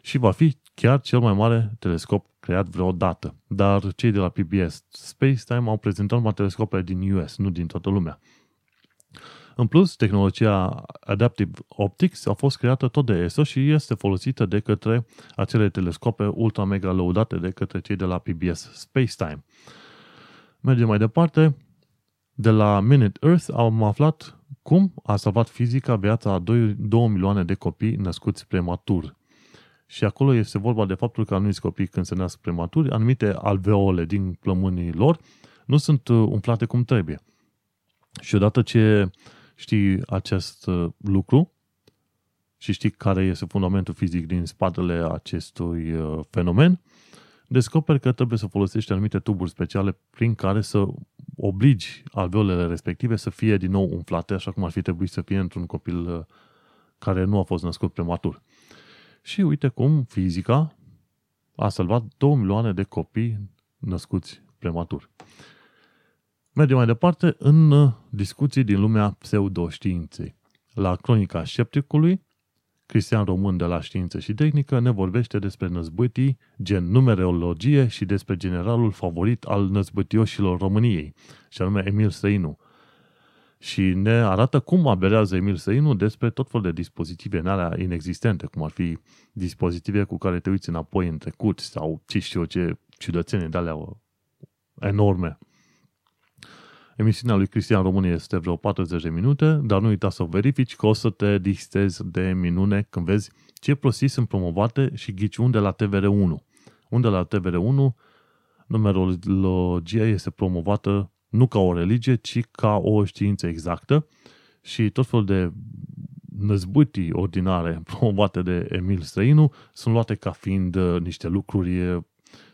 Și va fi chiar cel mai mare telescop creat vreodată. Dar cei de la PBS Space Time au prezentat numai telescope din US, nu din toată lumea. În plus, tehnologia Adaptive Optics a fost creată tot de ESO și este folosită de către acele telescope ultra-mega lăudate de către cei de la PBS Spacetime. Mergem mai departe. De la Minute Earth am aflat cum a salvat fizica viața a 2, 2 milioane de copii născuți prematur. Și acolo este vorba de faptul că anumiți copii când se nasc prematuri, anumite alveole din plămânii lor nu sunt uh, umplate cum trebuie. Și odată ce știi acest uh, lucru și știi care este fundamentul fizic din spatele acestui uh, fenomen, descoperi că trebuie să folosești anumite tuburi speciale prin care să obligi alveolele respective să fie din nou umflate, așa cum ar fi trebuit să fie într-un copil care nu a fost născut prematur. Și uite cum fizica a salvat 2 milioane de copii născuți prematur. Mergem mai departe în uh, discuții din lumea pseudoștiinței. La Cronica Scepticului, Cristian Român de la Știință și Tehnică ne vorbește despre năzbâtii, gen numerologie și despre generalul favorit al năzbâtioșilor României, și anume Emil Săinu. Și ne arată cum aberează Emil Săinu despre tot felul de dispozitive în alea inexistente, cum ar fi dispozitive cu care te uiți înapoi în trecut sau ce știu eu ce ciudățenie de alea enorme. Emisiunea lui Cristian Român este vreo 40 de minute, dar nu uita să verifici că o să te distezi de minune când vezi ce prostii sunt promovate și ghici unde la TVR1. Unde la TVR1 numerologia este promovată nu ca o religie, ci ca o știință exactă și tot felul de năzbâtii ordinare promovate de Emil Străinu sunt luate ca fiind uh, niște lucruri,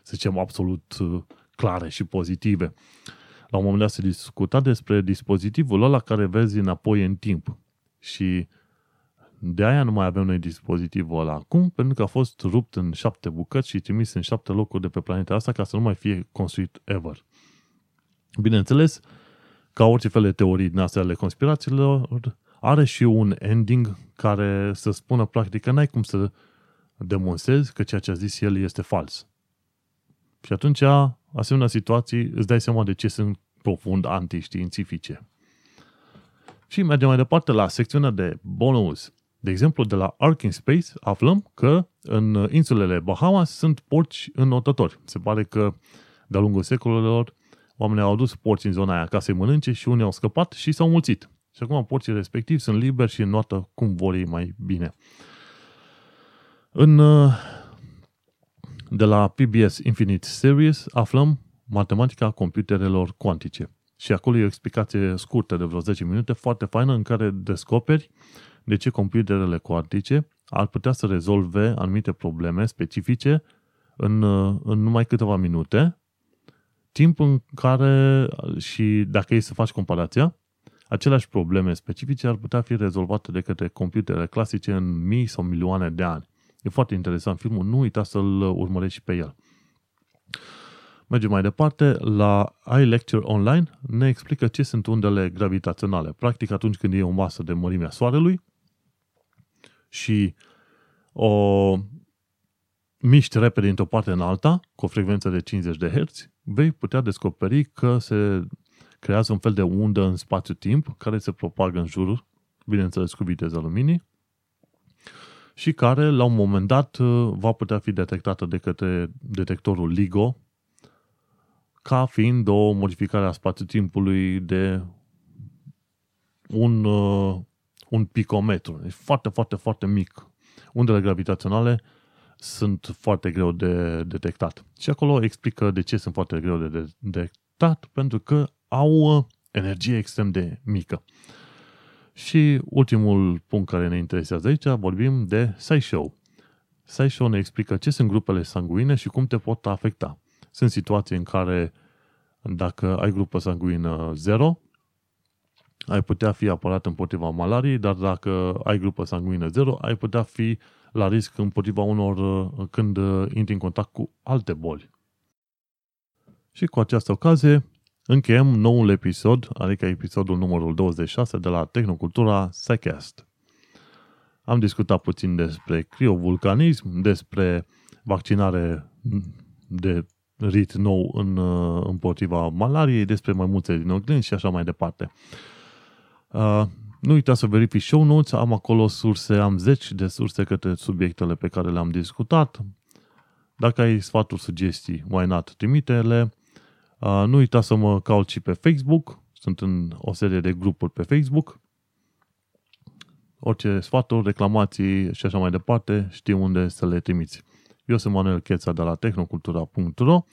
să zicem, absolut uh, clare și pozitive. La un moment dat se discuta despre dispozitivul ăla care vezi înapoi în timp. Și de aia nu mai avem noi dispozitivul ăla acum, pentru că a fost rupt în șapte bucăți și trimis în șapte locuri de pe planeta asta ca să nu mai fie construit ever. Bineînțeles, ca orice fel de teorii din astea ale conspirațiilor, are și un ending care să spună practic că n-ai cum să demonstrezi că ceea ce a zis el este fals. Și atunci, asemenea situații, îți dai seama de ce sunt profund antiștiințifice. Și mergem mai departe la secțiunea de bonus. De exemplu, de la Ark Space aflăm că în insulele Bahamas sunt porci înotători. Se pare că de-a lungul secolelor oamenii au adus porci în zona aia ca să-i mănânce și unii au scăpat și s-au mulțit. Și acum porcii respectivi sunt liberi și înnoată cum vor ei mai bine. În de la PBS Infinite Series aflăm matematica computerelor cuantice. Și acolo e o explicație scurtă de vreo 10 minute, foarte faină, în care descoperi de ce computerele cuantice ar putea să rezolve anumite probleme specifice în, în numai câteva minute, timp în care, și dacă e să faci comparația, aceleași probleme specifice ar putea fi rezolvate de către computere clasice în mii sau milioane de ani. E foarte interesant filmul, nu uita să-l urmărești și pe el. Mergem mai departe, la iLecture Online ne explică ce sunt undele gravitaționale. Practic atunci când e o masă de mărimea Soarelui și o miști repede dintr-o parte în alta, cu o frecvență de 50 de Hz, vei putea descoperi că se creează un fel de undă în spațiu-timp care se propagă în jurul, bineînțeles cu viteza luminii, și care la un moment dat uh, va putea fi detectată de către detectorul LIGO ca fiind o modificare a spațiu-timpului de un, uh, un picometru. E foarte, foarte, foarte mic. Undele gravitaționale sunt foarte greu de detectat. Și acolo explică de ce sunt foarte greu de detectat, pentru că au uh, energie extrem de mică. Și ultimul punct care ne interesează aici, vorbim de SciShow. SciShow ne explică ce sunt grupele sanguine și cum te pot afecta. Sunt situații în care dacă ai grupă sanguină 0, ai putea fi apărat împotriva malariei, dar dacă ai grupă sanguină 0, ai putea fi la risc împotriva unor când intri în contact cu alte boli. Și cu această ocazie încheiem noul episod, adică episodul numărul 26 de la Tehnocultura SciCast. Am discutat puțin despre criovulcanism, despre vaccinare de rit nou în, împotriva malariei, despre maimuțe din oglinzi și așa mai departe. Uh, Nu uita să verifici show notes, am acolo surse, am zeci de surse către subiectele pe care le-am discutat. Dacă ai sfaturi, sugestii, why not, trimite-le. Uh, nu uita să mă cauți și pe Facebook, sunt în o serie de grupuri pe Facebook. Orice sfaturi, reclamații și așa mai departe, știi unde să le trimiți. Eu sunt Manuel Cheța de la tehnocultura.ro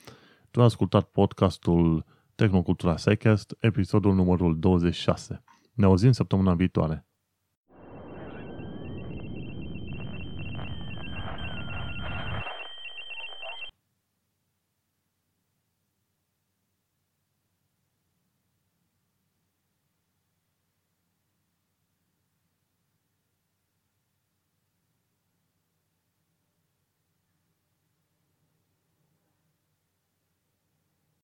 Tu ai ascultat podcastul Tehnocultura Psycast, episodul numărul 26. Ne auzim săptămâna viitoare.